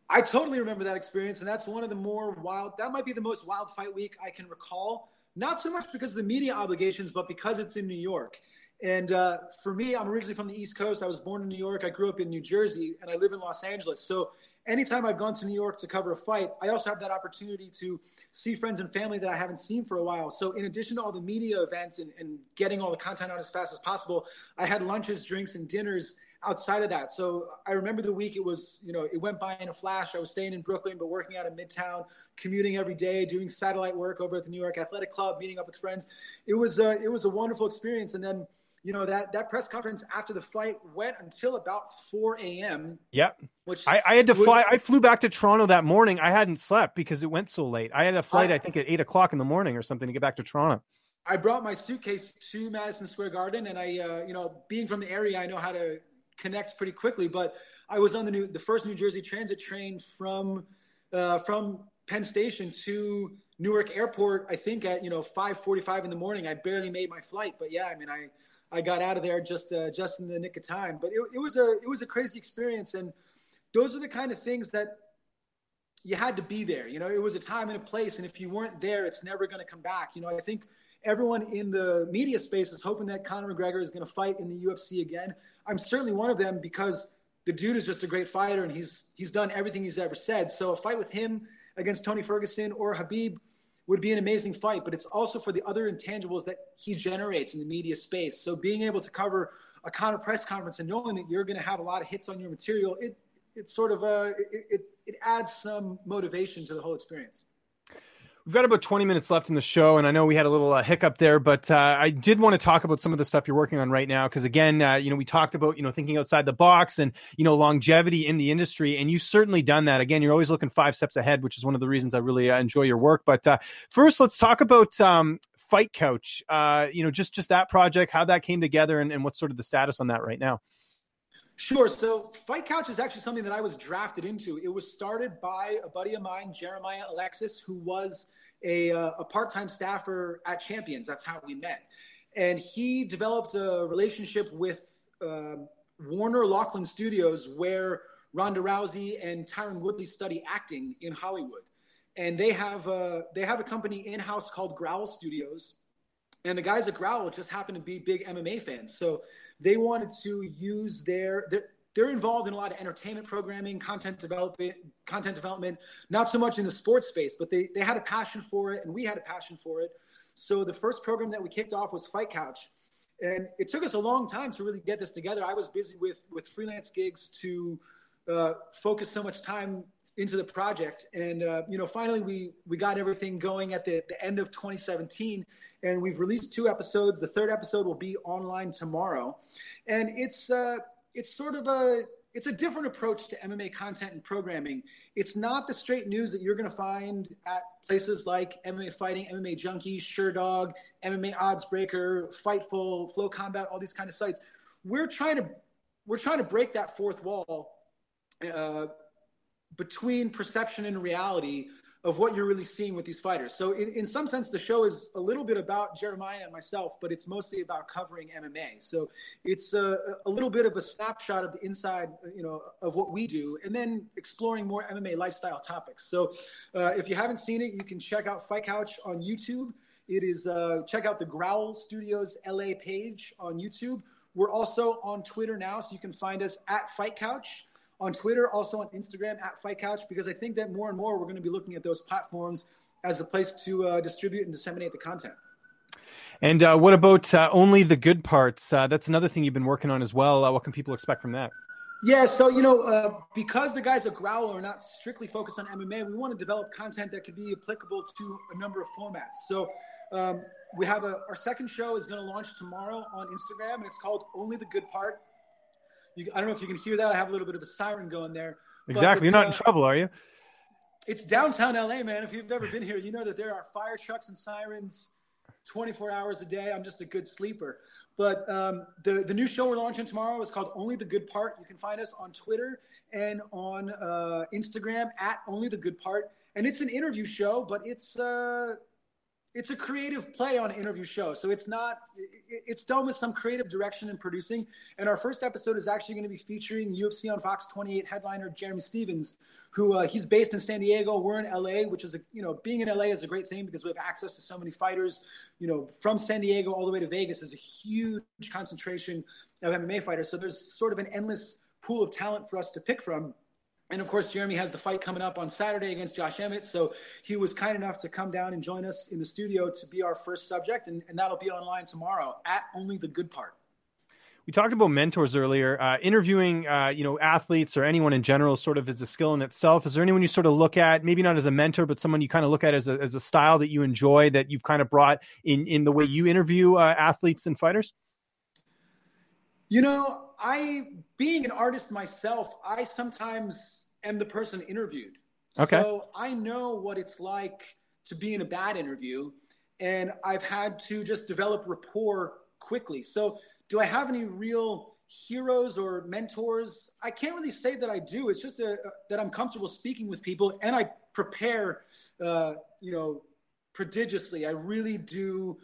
I totally remember that experience. And that's one of the more wild, that might be the most wild fight week I can recall. Not so much because of the media obligations, but because it's in New York. And uh, for me, I'm originally from the East Coast. I was born in New York. I grew up in New Jersey, and I live in Los Angeles. So anytime I've gone to New York to cover a fight, I also have that opportunity to see friends and family that I haven't seen for a while. So in addition to all the media events and, and getting all the content out as fast as possible, I had lunches, drinks, and dinners outside of that. So I remember the week it was, you know, it went by in a flash. I was staying in Brooklyn, but working out of Midtown, commuting every day, doing satellite work over at the New York Athletic Club, meeting up with friends. It was, uh, it was a wonderful experience. And then you know that that press conference after the fight went until about 4 a.m. Yep. Which I, I had to fly. I flew back to Toronto that morning. I hadn't slept because it went so late. I had a flight, I, I think, at eight o'clock in the morning or something to get back to Toronto. I brought my suitcase to Madison Square Garden, and I, uh, you know, being from the area, I know how to connect pretty quickly. But I was on the new, the first New Jersey Transit train from uh, from Penn Station to Newark Airport. I think at you know 5:45 in the morning. I barely made my flight, but yeah, I mean, I I got out of there just uh, just in the nick of time. But it, it was a it was a crazy experience, and those are the kind of things that you had to be there. You know, it was a time and a place, and if you weren't there, it's never going to come back. You know, I think everyone in the media space is hoping that Conor McGregor is going to fight in the UFC again. I'm certainly one of them because the dude is just a great fighter, and he's he's done everything he's ever said. So a fight with him against Tony Ferguson or Khabib would be an amazing fight, but it's also for the other intangibles that he generates in the media space. So being able to cover a Conor press conference and knowing that you're going to have a lot of hits on your material, it it's sort of a it, it, it adds some motivation to the whole experience. We've got about 20 minutes left in the show, and I know we had a little uh, hiccup there, but uh, I did want to talk about some of the stuff you're working on right now. Because again, uh, you know, we talked about you know thinking outside the box and you know longevity in the industry, and you've certainly done that. Again, you're always looking five steps ahead, which is one of the reasons I really uh, enjoy your work. But uh, first, let's talk about um, Fight Couch. Uh, you know, just just that project, how that came together, and, and what's sort of the status on that right now. Sure. So Fight Couch is actually something that I was drafted into. It was started by a buddy of mine, Jeremiah Alexis, who was a, uh, a part time staffer at Champions. That's how we met. And he developed a relationship with uh, Warner Loughlin Studios, where Ronda Rousey and Tyron Woodley study acting in Hollywood. And they have a, they have a company in house called Growl Studios. And the guys at Growl just happen to be big MMA fans. So they wanted to use their, their they're involved in a lot of entertainment programming, content development, content development, not so much in the sports space, but they, they had a passion for it and we had a passion for it. So the first program that we kicked off was Fight Couch. And it took us a long time to really get this together. I was busy with, with freelance gigs to uh, focus so much time into the project. And, uh, you know, finally we, we got everything going at the, the end of 2017 and we've released two episodes. The third episode will be online tomorrow. And it's, uh, it's sort of a it's a different approach to MMA content and programming. It's not the straight news that you're going to find at places like MMA Fighting, MMA Junkie, Sherdog, MMA Odds Breaker, Fightful, FloCombat, all these kind of sites. We're trying to we're trying to break that fourth wall uh, between perception and reality of what you're really seeing with these fighters. So in, in some sense, the show is a little bit about Jeremiah and myself, but it's mostly about covering MMA. So it's a, a little bit of a snapshot of the inside, you know, of what we do, and then exploring more MMA lifestyle topics. So uh, if you haven't seen it, you can check out Fight Couch on YouTube. It is uh, check out the Growl Studios LA page on YouTube. We're also on Twitter now, so you can find us at Fight Couch on Twitter, also on Instagram at Fight Couch, because I think that more and more we're going to be looking at those platforms as a place to uh, distribute and disseminate the content. And uh, what about uh, only the good parts? Uh, that's another thing you've been working on as well. Uh, what can people expect from that? Yeah, so you know, uh, because the guys at Growl are not strictly focused on MMA, we want to develop content that could be applicable to a number of formats. So um, we have a, our second show is going to launch tomorrow on Instagram, and it's called Only the Good Part. You, I don't know if you can hear that. I have a little bit of a siren going there. Exactly. You're not uh, in trouble, are you? it's downtown LA, man. If you've ever been here, you know that there are fire trucks and sirens 24 hours a day. I'm just a good sleeper. But um, the, the new show we're launching tomorrow is called Only the Good Part. You can find us on Twitter and on uh, Instagram at Only the Good Part. And it's an interview show, but it's uh, it's a creative play on interview show. So it's not it's done with some creative direction and producing. And our first episode is actually going to be featuring UFC on Fox 28 headliner Jeremy Stephens, who uh, he's based in San Diego. We're in LA, which is a you know being in LA is a great thing because we have access to so many fighters. You know, from San Diego all the way to Vegas is a huge concentration of MMA fighters. So there's sort of an endless pool of talent for us to pick from. And of course, Jeremy has the fight coming up on Saturday against Josh Emmett. So he was kind enough to come down and join us in the studio to be our first subject. And, and that'll be online tomorrow at Only the Good Part. We talked about mentors earlier. Uh, interviewing, uh, you know, athletes or anyone in general, sort of is a skill in itself. Is there anyone you sort of look at, maybe not as a mentor, but someone you kind of look at as a, as a style that you enjoy that you've kind of brought in in the way you interview uh, athletes and fighters? You know, I being an artist myself, I sometimes am the person interviewed. Okay. So I know what it's like to be in a bad interview, and I've had to just develop rapport quickly. So, do I have any real heroes or mentors? I can't really say that I do. It's just a, that I'm comfortable speaking with people, and I prepare, uh, you know, prodigiously. I really do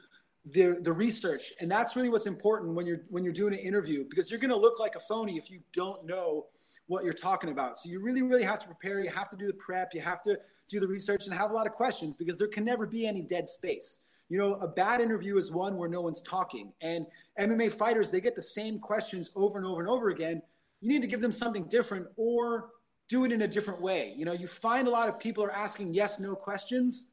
the the research. And that's really what's important when you're when you're doing an interview because you're going to look like a phony if you don't know what you're talking about. So you really really have to prepare. You have to do the prep. You have to do the research and have a lot of questions because there can never be any dead space. You know a bad interview is one where no one's talking. And mma fighters they get the same questions over and over and over again. You need to give them something different or do it in a different way. You know you find a lot of people are asking yes no questions.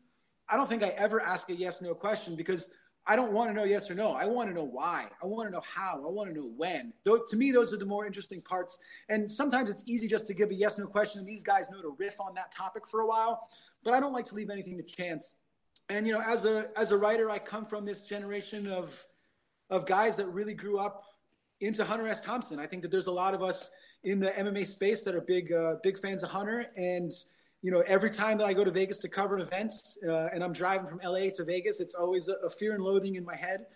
I don't think i ever ask a yes no question because I don't want to know yes or no. I want to know why. I want to know how. I want to know when. Though, to me, those are the more interesting parts. And sometimes it's easy just to give a yes no question, and these guys know to riff on that topic for a while. But I don't like to leave anything to chance. And you know, as a as a writer, I come from this generation of of guys that really grew up into Hunter S. Thompson. I think that there's a lot of us in the MMA space that are big uh, big fans of Hunter and you know, every time that I go to Vegas to cover events uh, and I'm driving from LA to Vegas, it's always a, a fear and loathing in my head.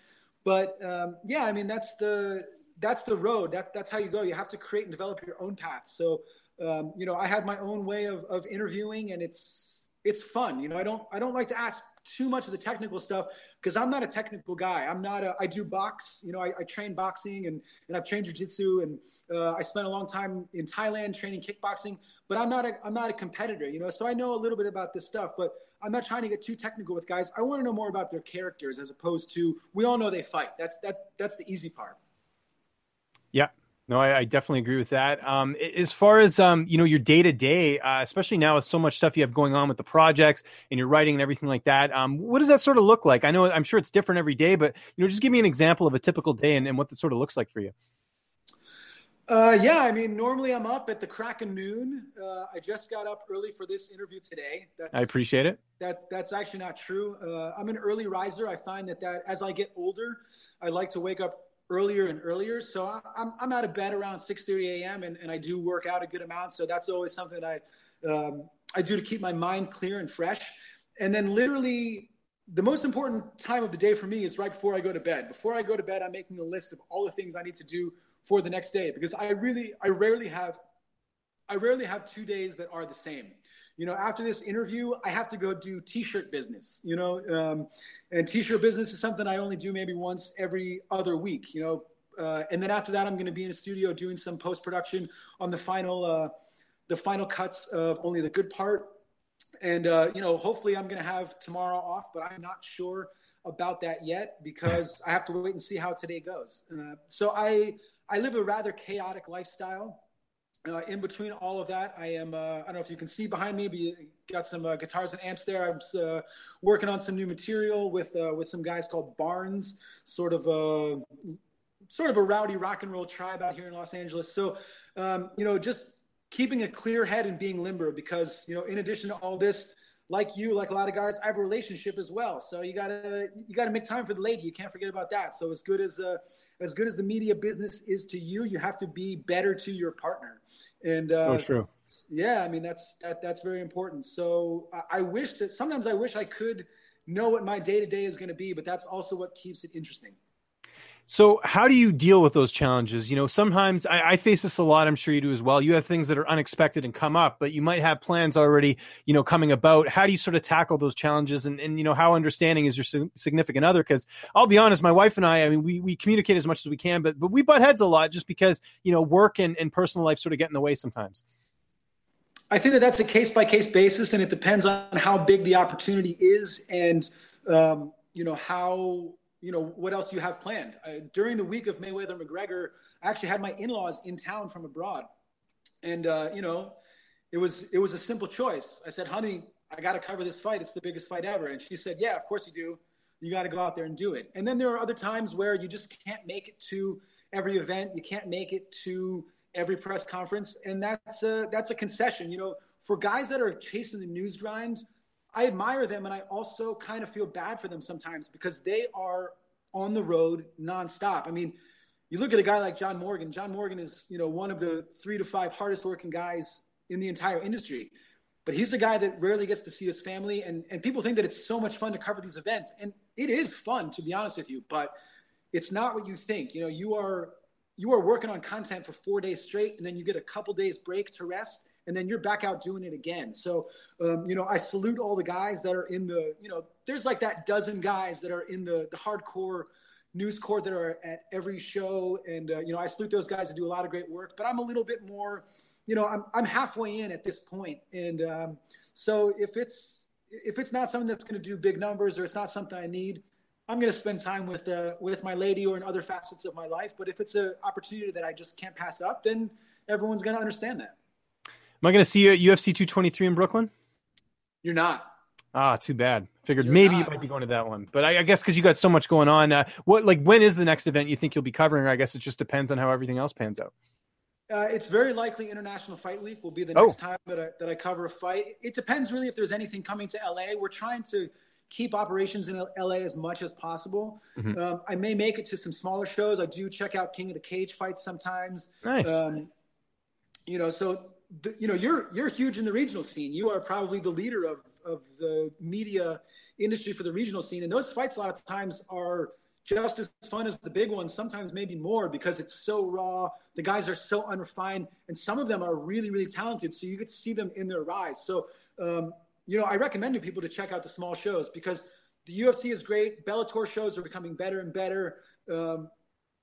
But um, yeah, I mean, that's the that's the road. That's that's how you go. You have to create and develop your own path. So, um, you know, I have my own way of, of interviewing, and it's it's fun. You know, I don't I don't like to ask too much of the technical stuff because I'm not a technical guy. I'm not a, I do box, you know, I, I train boxing and, and I've trained jujitsu and uh, I spent a long time in Thailand training kickboxing, but I'm not a, I'm not a competitor, you know, so I know a little bit about this stuff, but I'm not trying to get too technical with guys. I want to know more about their characters as opposed to, we all know they fight. That's, that's, that's the easy part. Yeah, no, I, I, definitely agree with that. Um, as far as um, you know, your day to day, especially now with so much stuff you have going on with the projects and your writing and everything like that, um, what does that sort of look like? I know I'm sure it's different every day, but you know, just give me an example of a typical day and, and what that sort of looks like for you. Uh, yeah, I mean, normally I'm up at the crack of noon. Uh, I just got up early for this interview today. That's, I appreciate it. That that's actually not true. Uh, I'm an early riser. I find that that as I get older, I like to wake up earlier and earlier. So I'm, I'm out of bed around 6:30 a.m. And, and I do work out a good amount. So that's always something that I um, I do to keep my mind clear and fresh. And then literally the most important time of the day for me is right before I go to bed. Before I go to bed, I'm making a list of all the things I need to do for the next day because I really I rarely have I rarely have two days that are the same you know, after this interview, I have to go do t-shirt business, you know, um, and t-shirt business is something I only do maybe once every other week, you know, uh, and then after that, I'm going to be in a studio doing some post-production on the final, uh, the final cuts of only the good part. And, uh, you know, hopefully I'm going to have tomorrow off, but I'm not sure about that yet because I have to wait and see how today goes. Uh, so I, I live a rather chaotic lifestyle uh, in between all of that, I am, uh, I don't know if you can see behind me, but you got some uh, guitars and amps there. I'm uh, working on some new material with, uh, with some guys called Barnes, sort of a, sort of a rowdy rock and roll tribe out here in Los Angeles. So, um, you know, just keeping a clear head and being limber because, you know, in addition to all this, like you, like a lot of guys, I have a relationship as well. So you gotta you gotta make time for the lady. You can't forget about that. So as good as uh, as good as the media business is to you, you have to be better to your partner. And uh, so true. Yeah, I mean that's that that's very important. So I, I wish that sometimes I wish I could know what my day to day is going to be, but that's also what keeps it interesting. So, how do you deal with those challenges? You know, sometimes I, I, face this a lot. I'm sure you do as well. You have things that are unexpected and come up, but you might have plans already, you know, coming about. How do you sort of tackle those challenges? And, and you know, how understanding is your significant other? Because I'll be honest, my wife and I, I mean, we, we communicate as much as we can, but but we butt heads a lot just because you know work and, and personal life sort of get in the way sometimes. I think that that's a case by case basis, and it depends on how big the opportunity is, and um, you know how you know what else you have planned. Uh, during the week of Mayweather McGregor, I actually had my in-laws in town from abroad, and uh, you know, it was it was a simple choice. I said, "Honey, I got to cover this fight. It's the biggest fight ever," and she said, "Yeah, of course you do. You got to go out there and do it." And then there are other times where you just can't make it to every event. You can't make it to every press conference, and that's a that's a concession. You know, for guys that are chasing the news grind, I admire them, and I also kind of feel bad for them sometimes because they are on the road nonstop. I mean, you look at a guy like John Morgan. John Morgan is you know one of the three to five hardest working guys in the entire industry. But he's a guy that rarely gets to see his family, and, and people think that it's so much fun to cover these events. And it is fun, to be honest with you, but it's not what you think. You know, you are you are working on content for four days straight, and then you get a couple days break to rest, and then you're back out doing it again. So, um, you know, I salute all the guys that are in the, you know, there's like that dozen guys that are in the the hardcore news court that are at every show, and uh, you know, I salute those guys that do a lot of great work. But I'm a little bit more, you know, I'm I'm halfway in at this point, and um, so if it's if it's not something that's going to do big numbers or it's not something I need, I'm going to spend time with uh, with my lady or in other facets of my life. But if it's an opportunity that I just can't pass up, then everyone's going to understand that. Am I going to see you at UFC 223 in Brooklyn? You're not. Ah, too bad. Figured You're maybe not. you might be going to that one, but I, I guess because you got so much going on. Uh, what like when is the next event you think you'll be covering? I guess it just depends on how everything else pans out. Uh, it's very likely International Fight Week will be the next oh. time that I, that I cover a fight. It depends really if there's anything coming to LA. We're trying to keep operations in LA as much as possible. Mm-hmm. Um, I may make it to some smaller shows. I do check out King of the Cage fights sometimes. Nice. Um, you know, so the, you know you're you're huge in the regional scene. You are probably the leader of of the media industry for the regional scene, and those fights a lot of times are just as fun as the big ones, sometimes maybe more because it's so raw. The guys are so unrefined, and some of them are really, really talented. So you get to see them in their rise. So um, you know, I recommend to people to check out the small shows because the UFC is great. Bellator shows are becoming better and better. Um,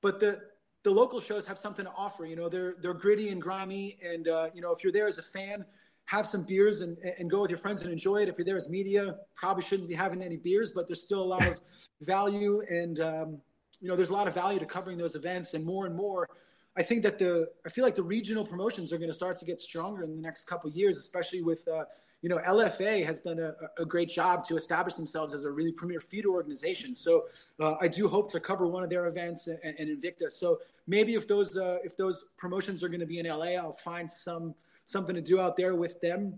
but the the local shows have something to offer. You know, they're they're gritty and grimy, and uh, you know, if you're there as a fan, have some beers and and go with your friends and enjoy it. If you're there as media, probably shouldn't be having any beers, but there's still a lot of value, and um, you know, there's a lot of value to covering those events, and more and more. I think that the I feel like the regional promotions are going to start to get stronger in the next couple years, especially with uh, you know, LFA has done a, a, great job to establish themselves as a really premier feeder organization. So uh, I do hope to cover one of their events and, and Invicta. So maybe if those uh, if those promotions are going to be in LA, I'll find some something to do out there with them.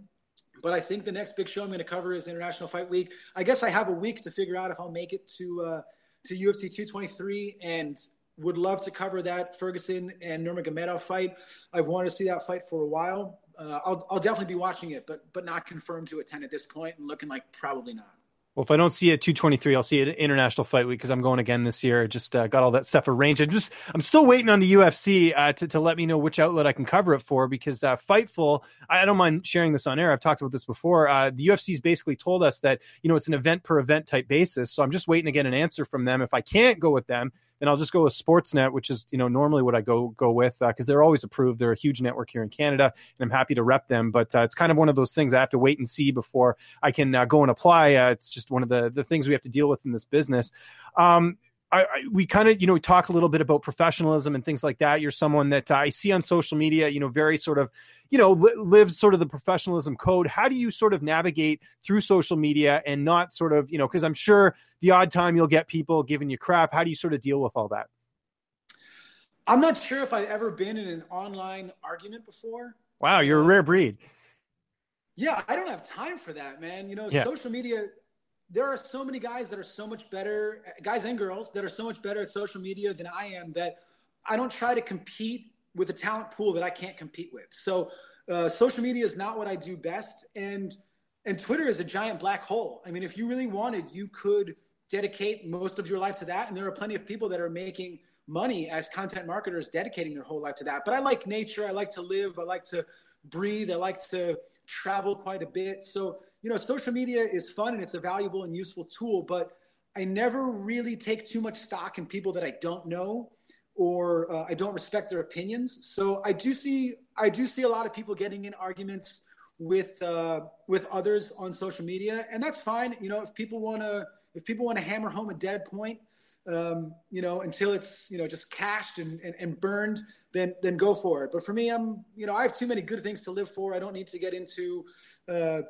But I think the next big show I'm going to cover is International Fight Week. I guess I have a week to figure out if I'll make it to uh, to UFC 223 and would love to cover that Ferguson and Nurmagomedov fight. I've wanted to see that fight for a while uh, I'll, I'll definitely be watching it, but but not confirmed to attend at this point, and looking like probably not. Well, if I don't see it at 223, I'll see it at International Fight Week because I'm going again this year. I just uh, got all that stuff arranged. I'm just I'm still waiting on the UFC uh, to to let me know which outlet I can cover it for because uh, Fightful. I don't mind sharing this on air. I've talked about this before. Uh, the UFC's basically told us that you know it's an event per event type basis. So I'm just waiting to get an answer from them. If I can't go with them, then I'll just go with Sportsnet, which is you know normally what I go go with because uh, they're always approved. They're a huge network here in Canada, and I'm happy to rep them. But uh, it's kind of one of those things I have to wait and see before I can uh, go and apply. Uh, it's just one of the the things we have to deal with in this business. Um, I, I, we kind of you know talk a little bit about professionalism and things like that. You're someone that I see on social media, you know, very sort of you know li- lives sort of the professionalism code. How do you sort of navigate through social media and not sort of you know because I'm sure the odd time you'll get people giving you crap. How do you sort of deal with all that? I'm not sure if I've ever been in an online argument before. Wow, you're a uh, rare breed. Yeah, I don't have time for that, man. You know, yeah. social media there are so many guys that are so much better, guys and girls that are so much better at social media than I am that I don't try to compete with a talent pool that I can't compete with. So, uh, social media is not what I do best, and and Twitter is a giant black hole. I mean, if you really wanted, you could dedicate most of your life to that, and there are plenty of people that are making money as content marketers dedicating their whole life to that. But I like nature. I like to live. I like to breathe. I like to travel quite a bit. So, you know, social media is fun and it's a valuable and useful tool, but I never really take too much stock in people that I don't know or uh, I don't respect their opinions. So I do see I do see a lot of people getting in arguments with uh, with others on social media, and that's fine. You know, if people want to if people want to hammer home a dead point, um, you know, until it's you know just cashed and, and, and, burned, then then go for it. But for me, I'm you know I have too many good things to live for. I don't need to get into uh,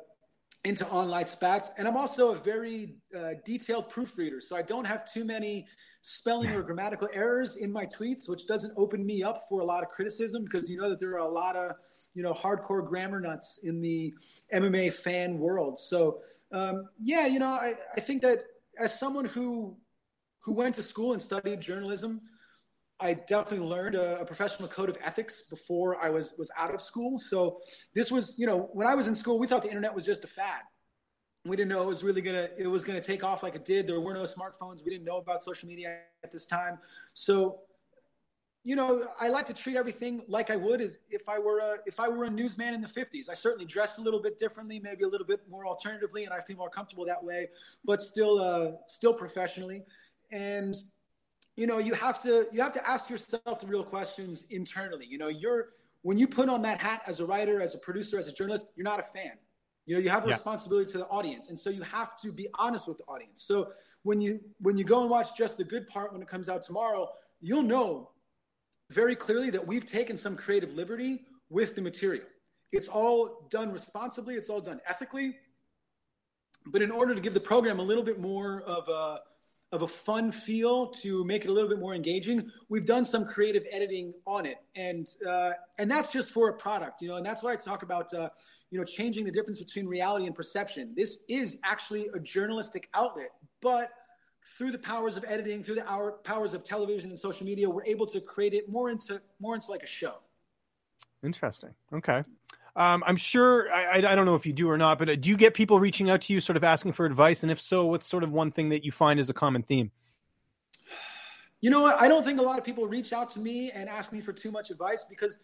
into online spats, and I'm also a very uh, detailed proofreader, so I don't have too many spelling or grammatical errors in my tweets, which doesn't open me up for a lot of criticism because you know that there are a lot of you know hardcore grammar nuts in the MMA fan world. So um, yeah, you know I, I think that as someone who who went to school and studied journalism, I definitely learned a, a, professional code of ethics before I was was out of school. So this was, you know, when I was in school, we thought the internet was just a fad. We didn't know it was really gonna it was gonna take off like it did. There were no smartphones. We didn't know about social media at this time. So, you know, I like to treat everything like I would as if I were a if I were a newsman in the '50s. I certainly dress a little bit differently, maybe a little bit more alternatively, and I feel more comfortable that way. But still, uh, still professionally. And you know, you have to you have to ask yourself the real questions internally. You know, you're when you put on that hat as a writer, as a producer, as a journalist, you're not a fan. You know, you have a yeah. responsibility to the audience, and so you have to be honest with the audience. So when you when you go and watch just the good part when it comes out tomorrow, you'll know very clearly that we've taken some creative liberty with the material. It's all done responsibly. It's all done ethically. But in order to give the program a little bit more of a of a fun feel to make it a little bit more engaging. We've done some creative editing on it, and uh, and that's just for a product, you know. And that's why I talk about uh, you know changing the difference between reality and perception. This is actually a journalistic outlet, but through the powers of editing, through the powers of television and social media, we're able to create it more into more into like a show. Interesting. Okay. Um, I'm sure I, I don't know if you do or not, but uh, do you get people reaching out to you, sort of asking for advice? And if so, what's sort of one thing that you find is a common theme? You know what? I don't think a lot of people reach out to me and ask me for too much advice because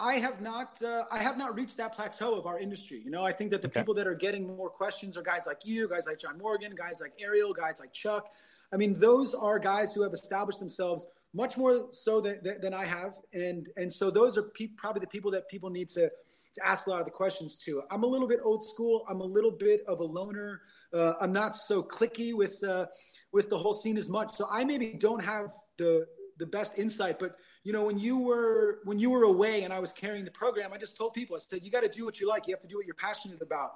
I have not uh, I have not reached that plateau of our industry. You know, I think that the okay. people that are getting more questions are guys like you, guys like John Morgan, guys like Ariel, guys like Chuck. I mean, those are guys who have established themselves much more so than, than I have. And, and so those are pe- probably the people that people need to, to ask a lot of the questions to. I'm a little bit old school. I'm a little bit of a loner. Uh, I'm not so clicky with, uh, with the whole scene as much. So I maybe don't have the, the best insight, but you know, when you were, when you were away and I was carrying the program, I just told people, I said, you got to do what you like. You have to do what you're passionate about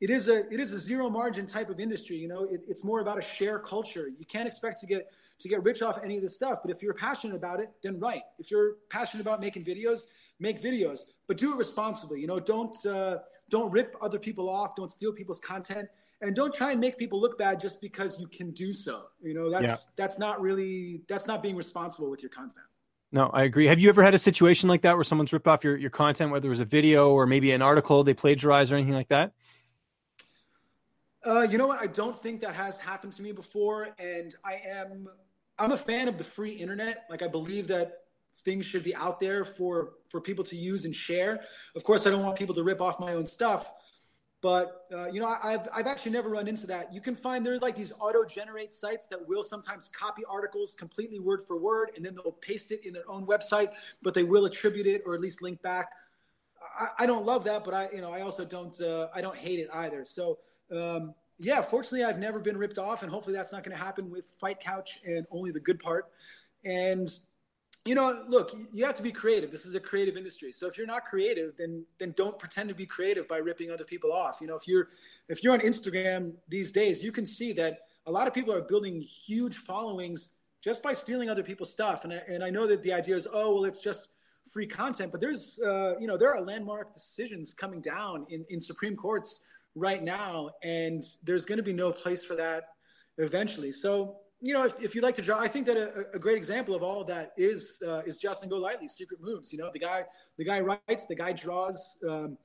it is a it is a zero margin type of industry you know it, it's more about a share culture you can't expect to get to get rich off any of this stuff. But if you're passionate about it, then write. If you're passionate about making videos, make videos, but do it responsibly. You know, don't uh, don't rip other people off, don't steal people's content, and don't try and make people look bad just because you can do so. You know, that's yeah. that's not really that's not being responsible with your content. No, I agree. Have you ever had a situation like that where someone's ripped off your, your content, whether it was a video or maybe an article they plagiarized or anything like that? Uh, you know what? I don't think that has happened to me before, and I am I'm a fan of the free internet. Like I believe that things should be out there for for people to use and share. Of course, I don't want people to rip off my own stuff, but uh, you know, I, have I've actually never run into that. You can find there's like these auto generate sites that will sometimes copy articles completely word for word, and then they'll paste it in their own website, but they will attribute it or at least link back. I, I don't love that, but I you know I also don't uh, I don't hate it either. So. Um, yeah, fortunately, I've never been ripped off, and hopefully that's not going to happen with Fight Couch and only the good part. And you know, look, you have to be creative. This is a creative industry. So if you're not creative, then then don't pretend to be creative by ripping other people off. You know, if you're if you're on Instagram these days, you can see that a lot of people are building huge followings just by stealing other people's stuff. And I, and I know that the idea is, oh, well, it's just free content, but there's uh, you know there are landmark decisions coming down in in Supreme Courts right now, and there's going to be no place for that eventually. So you know, if, if you like to draw, I think that a, a great example of all of that is uh, is Justin Golightly's secret moves. You know, the guy the guy writes, the guy draws. Um,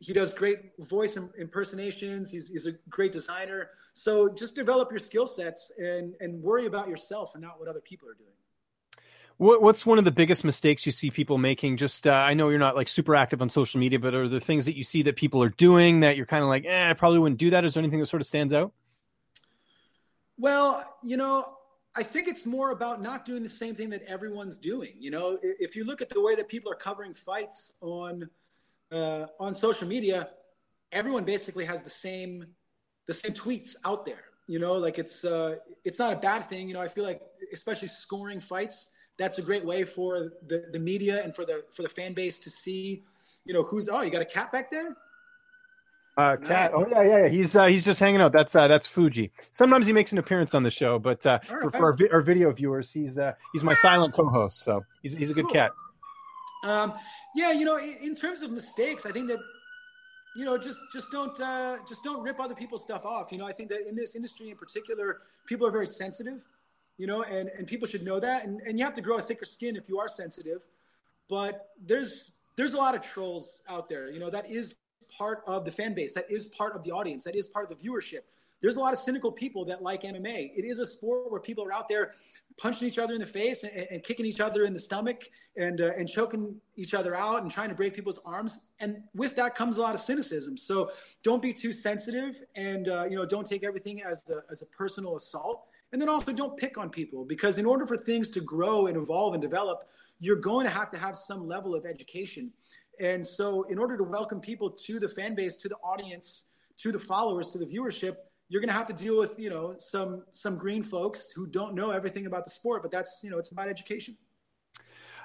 he does great voice impersonations. He's, he's a great designer. So just develop your skill sets and and worry about yourself and not what other people are doing. What, what's one of the biggest mistakes you see people making? Just uh, I know you're not like super active on social media, but are the things that you see that people are doing that you're kind of like, eh, I probably wouldn't do that? Is there anything that sort of stands out? Well, you know, I think it's more about not doing the same thing that everyone's doing. You know, if you look at the way that people are covering fights on uh, on social media, everyone basically has the same the same tweets out there. You know, like it's uh, it's not a bad thing. You know, I feel like especially scoring fights, that's a great way for the, the media and for the for the fan base to see, you know, who's oh you got a cat back there. Uh, cat. Oh yeah, yeah, yeah. He's uh, he's just hanging out. That's uh, that's Fuji. Sometimes he makes an appearance on the show, but uh, for, for our, vi- our, video viewers, he's uh, he's my silent co-host. So he's he's a good cool. cat. Um, yeah, you know, in, in, terms of mistakes, I think that you know just just don't uh, just don't rip other people's stuff off. You know, I think that in this industry in particular, people are very sensitive. You know, and and people should know that, and and you have to grow a thicker skin if you are sensitive. But there's there's a lot of trolls out there. You know, that is part of the fan base, that is part of the audience, that is part of the viewership. There's a lot of cynical people that like MMA. It is a sport where people are out there punching each other in the face and, and kicking each other in the stomach and uh, and choking each other out and trying to break people's arms. And with that comes a lot of cynicism. So don't be too sensitive, and uh, you know don't take everything as a, as a personal assault. And then also don't pick on people because in order for things to grow and evolve and develop, you're going to have to have some level of education. And so, in order to welcome people to the fan base, to the audience, to the followers, to the viewership, you're going to have to deal with you know some some green folks who don't know everything about the sport. But that's you know it's about education.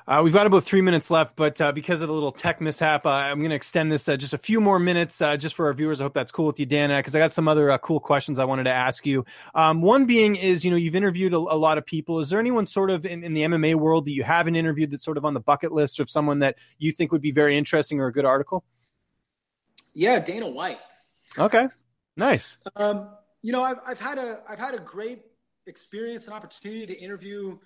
Uh, we've got about three minutes left, but uh, because of the little tech mishap, uh, I'm going to extend this uh, just a few more minutes uh, just for our viewers. I hope that's cool with you, Dan, because I got some other uh, cool questions I wanted to ask you. Um, one being is, you know, you've interviewed a, a, lot of people. Is there anyone sort of in, in, the MMA world that you haven't interviewed that's sort of on the bucket list of someone that you think would be very interesting or a good article? Yeah, Dana White. Okay, nice. Um, you know, I've, I've had a I've had a great experience and opportunity to interview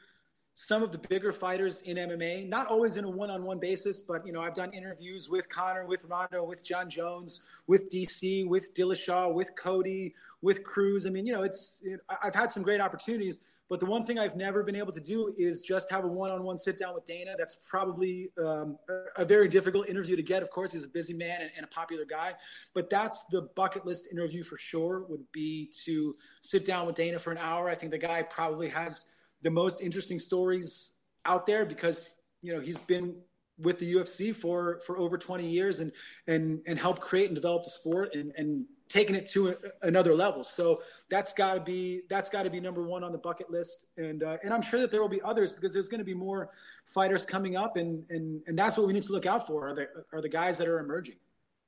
some of the bigger fighters in MMA, not always in a one-on-one basis, but you know, I've done interviews with Conor, with Ronda, with Jon Jones, with DC, with Dillashaw, with Cody, with Cruz. I mean, you know, it's it, I've had some great opportunities, but the one thing I've never been able to do is just have a one-on-one sit down with Dana. That's probably um, a, a, very difficult interview to get. Of course, he's a busy man and, and, a popular guy, but that's the bucket list interview for sure. Would be to sit down with Dana for an hour. I think the guy probably has the most interesting stories out there because you know he's been with the UFC for for over 20 years and and and helped create and develop the sport and and taking it to a, another level. So that's got to be that's got to be number one on the bucket list. And uh, and I'm sure that there will be others because there's going to be more fighters coming up, and and and that's what we need to look out for are the are the guys that are emerging.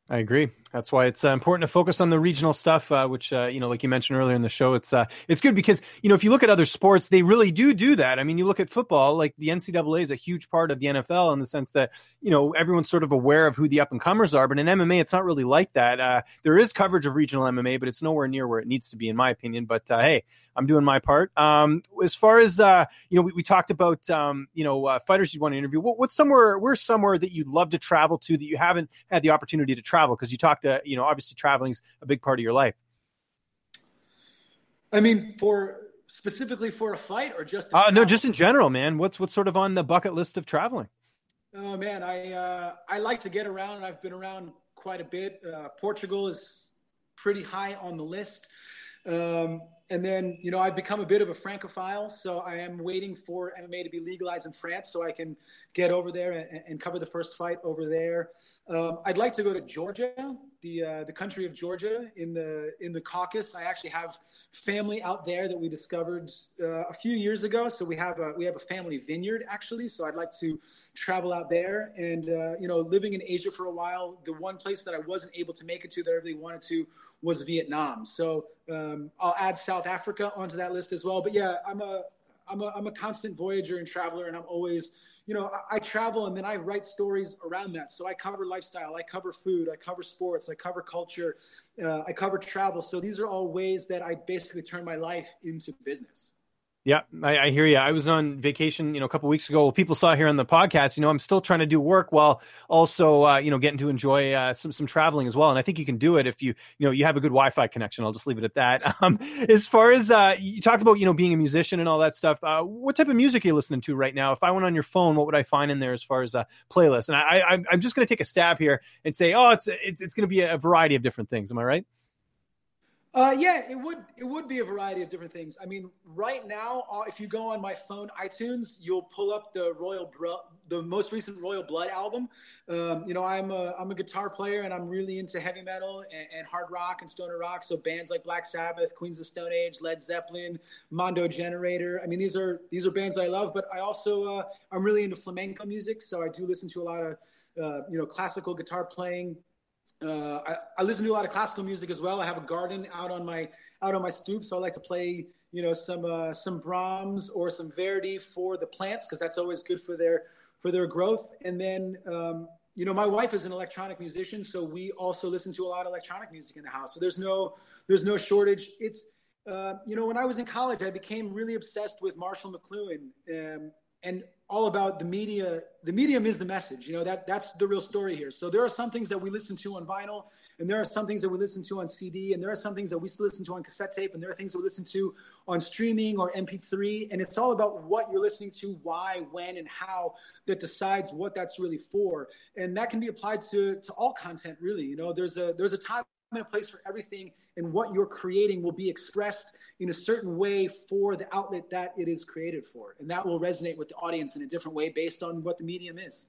I agree. That's why it's uh, important to focus on the regional stuff, uh, which uh, you know, like you mentioned earlier in the show, it's uh, it's good because you know if you look at other sports, they really do do that. I mean, you look at football, like the NCAA is a huge part of the NFL in the sense that you know everyone's sort of aware of who the up and comers are, but in MMA, it's not really like that. Uh, there is coverage of regional MMA, but it's nowhere near where it needs to be, in my opinion. But uh, hey, I'm doing my part. Um, as far as you know, we, we talked about um, you know fighters you want to interview. What, what's somewhere? Where's somewhere that you'd love to travel to that you haven't had the opportunity to travel? Because you talked to you know obviously traveling's a big part of your life. I mean, for specifically for a fight or just uh, no, just in general, man. What's what's sort of on the bucket list of traveling? Oh man, I uh, I like to get around, and I've been around quite a bit. Uh, Portugal is pretty high on the list. Um, and then, you know, I've become a bit of a Francophile, so I am waiting for MMA to be legalized in France so I can get over there and, and cover the first fight over there. Um, I'd like to go to Georgia, the uh, the country of Georgia in the in the Caucasus. I actually have family out there that we discovered uh, a few years ago. So we have a we have a family vineyard actually. So I'd like to travel out there. And uh, you know, living in Asia for a while, the one place that I wasn't able to make it to that I really wanted to was Vietnam. So um, I'll add South Africa onto that list as well. But yeah, I'm a I'm a I'm a constant voyager and traveler, and I'm always you know I, I travel and then I write stories around that. So I cover lifestyle, I cover food, I cover sports, I cover culture, uh, I cover travel. So these are all ways that I basically turn my life into business. Yeah, I, I, hear you. I was on vacation, you know, a couple weeks ago. People saw here on the podcast, you know, I'm still trying to do work while also, uh, you know, getting to enjoy uh, some some traveling as well. And I think you can do it if you, you know, you have a good Wi-Fi connection. I'll just leave it at that. Um, as far as uh, you talked about, you know, being a musician and all that stuff, uh, what type of music are you listening to right now? If I went on your phone, what would I find in there as far as a playlist? And I, I, I'm just going to take a stab here and say, oh, it's it's, it's going to be a variety of different things. Am I right? Uh, yeah, it would it would be a variety of different things. I mean, right now, uh, if you go on my phone iTunes, you'll pull up the Royal Bro- the most recent Royal Blood album. Um, you know, I'm a I'm a guitar player and I'm really into heavy metal and, and, hard rock and stoner rock. So bands like Black Sabbath, Queens of Stone Age, Led Zeppelin, Mondo Generator. I mean, these are these are bands I love. But I also uh, I'm really into flamenco music, so I do listen to a lot of uh, you know classical guitar playing uh, I, I, listen to a lot of classical music as well. I have a garden out on my out on my stoop, so I like to play you know some uh, some Brahms or some Verdi for the plants because that's always good for their for their growth. And then um, you know my wife is an electronic musician, so we also listen to a lot of electronic music in the house. So there's no there's no shortage. It's uh, you know when I was in college, I became really obsessed with Marshall McLuhan. Um, and all about the media the medium is the message you know that that's the real story here. So there are some things that we listen to on vinyl and there are some things that we listen to on cd and there are some things that we still listen to on cassette tape and there are things that we listen to on streaming or mp3 and it's all about what you're listening to why when and how that decides what that's really for. And that can be applied to to all content really you know. There's a there's a time and a place for everything and what you're creating will be expressed in a certain way for the outlet that it is created for. And that will resonate with the audience in a different way based on what the medium is.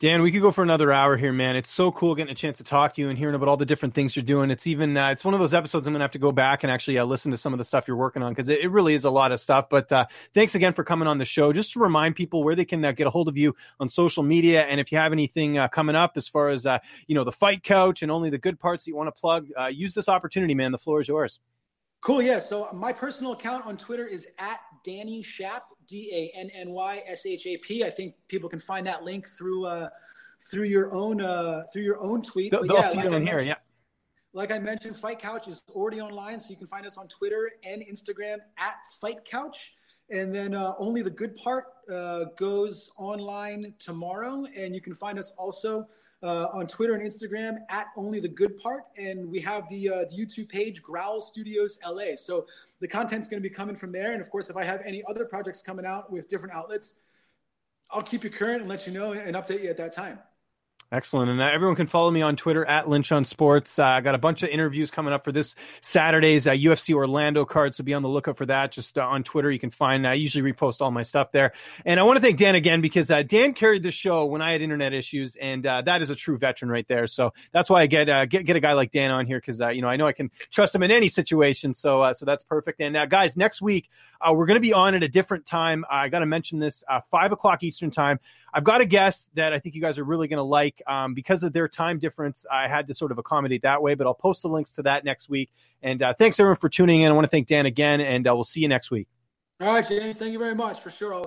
Dan, we could go for another hour here, man. It's so cool getting a chance to talk to you and hearing about all the different things you're doing. It's even uh, it's one of those episodes I'm gonna have to go back and actually uh, listen to some of the stuff you're working on because it, it, really is a lot of stuff. But uh, thanks again for coming on the show. Just to remind people where they can uh, get a hold of you on social media, and if you have anything uh, coming up as far as uh, you know the fight couch and only the good parts that you want to plug, use this opportunity, man. The floor is yours. Cool. Yeah. So my personal account on Twitter is at Danny Shap, D A N N Y S H A P. I think people can find that link through uh, through your own uh, through your own tweet. They'll, yeah, see like it on here. Yeah. Like I mentioned, Fight Couch is already online, so you can find us on Twitter and Instagram at Fight Couch. And then uh, only the good part uh, goes online tomorrow, and you can find us also uh, on Twitter and Instagram at only the good part. And we have the, uh, the YouTube page Growl Studios LA. So the content's going to be coming from there. And of course, if I have any other projects coming out with different outlets, I'll keep you current and let you know and update you at that time. Excellent. And uh, everyone can follow me on Twitter at Lynch on Sports. Uh, I got a bunch of interviews coming up for this Saturday's uh, UFC Orlando card. So be on the lookout for that. Just uh, on Twitter, you can find, I usually repost all my stuff there. And I want to thank Dan again because uh, Dan carried the show when I had internet issues. And uh, that is a true veteran right there. So that's why I get, get, get a guy like Dan on here because, you know, I know I can trust him in any situation. So, so that's perfect. And guys, next week, we're going to be on at a different time. I got to mention this, five o'clock Eastern time. I've got a guest that I think you guys are really going to like. Um, because of their time difference, I had to sort of accommodate that way, but I'll post the links to that next week. And uh, thanks everyone for tuning in. I want to thank Dan again, and uh, we'll see you next week. All right, James. Thank you very much for sure. I'll-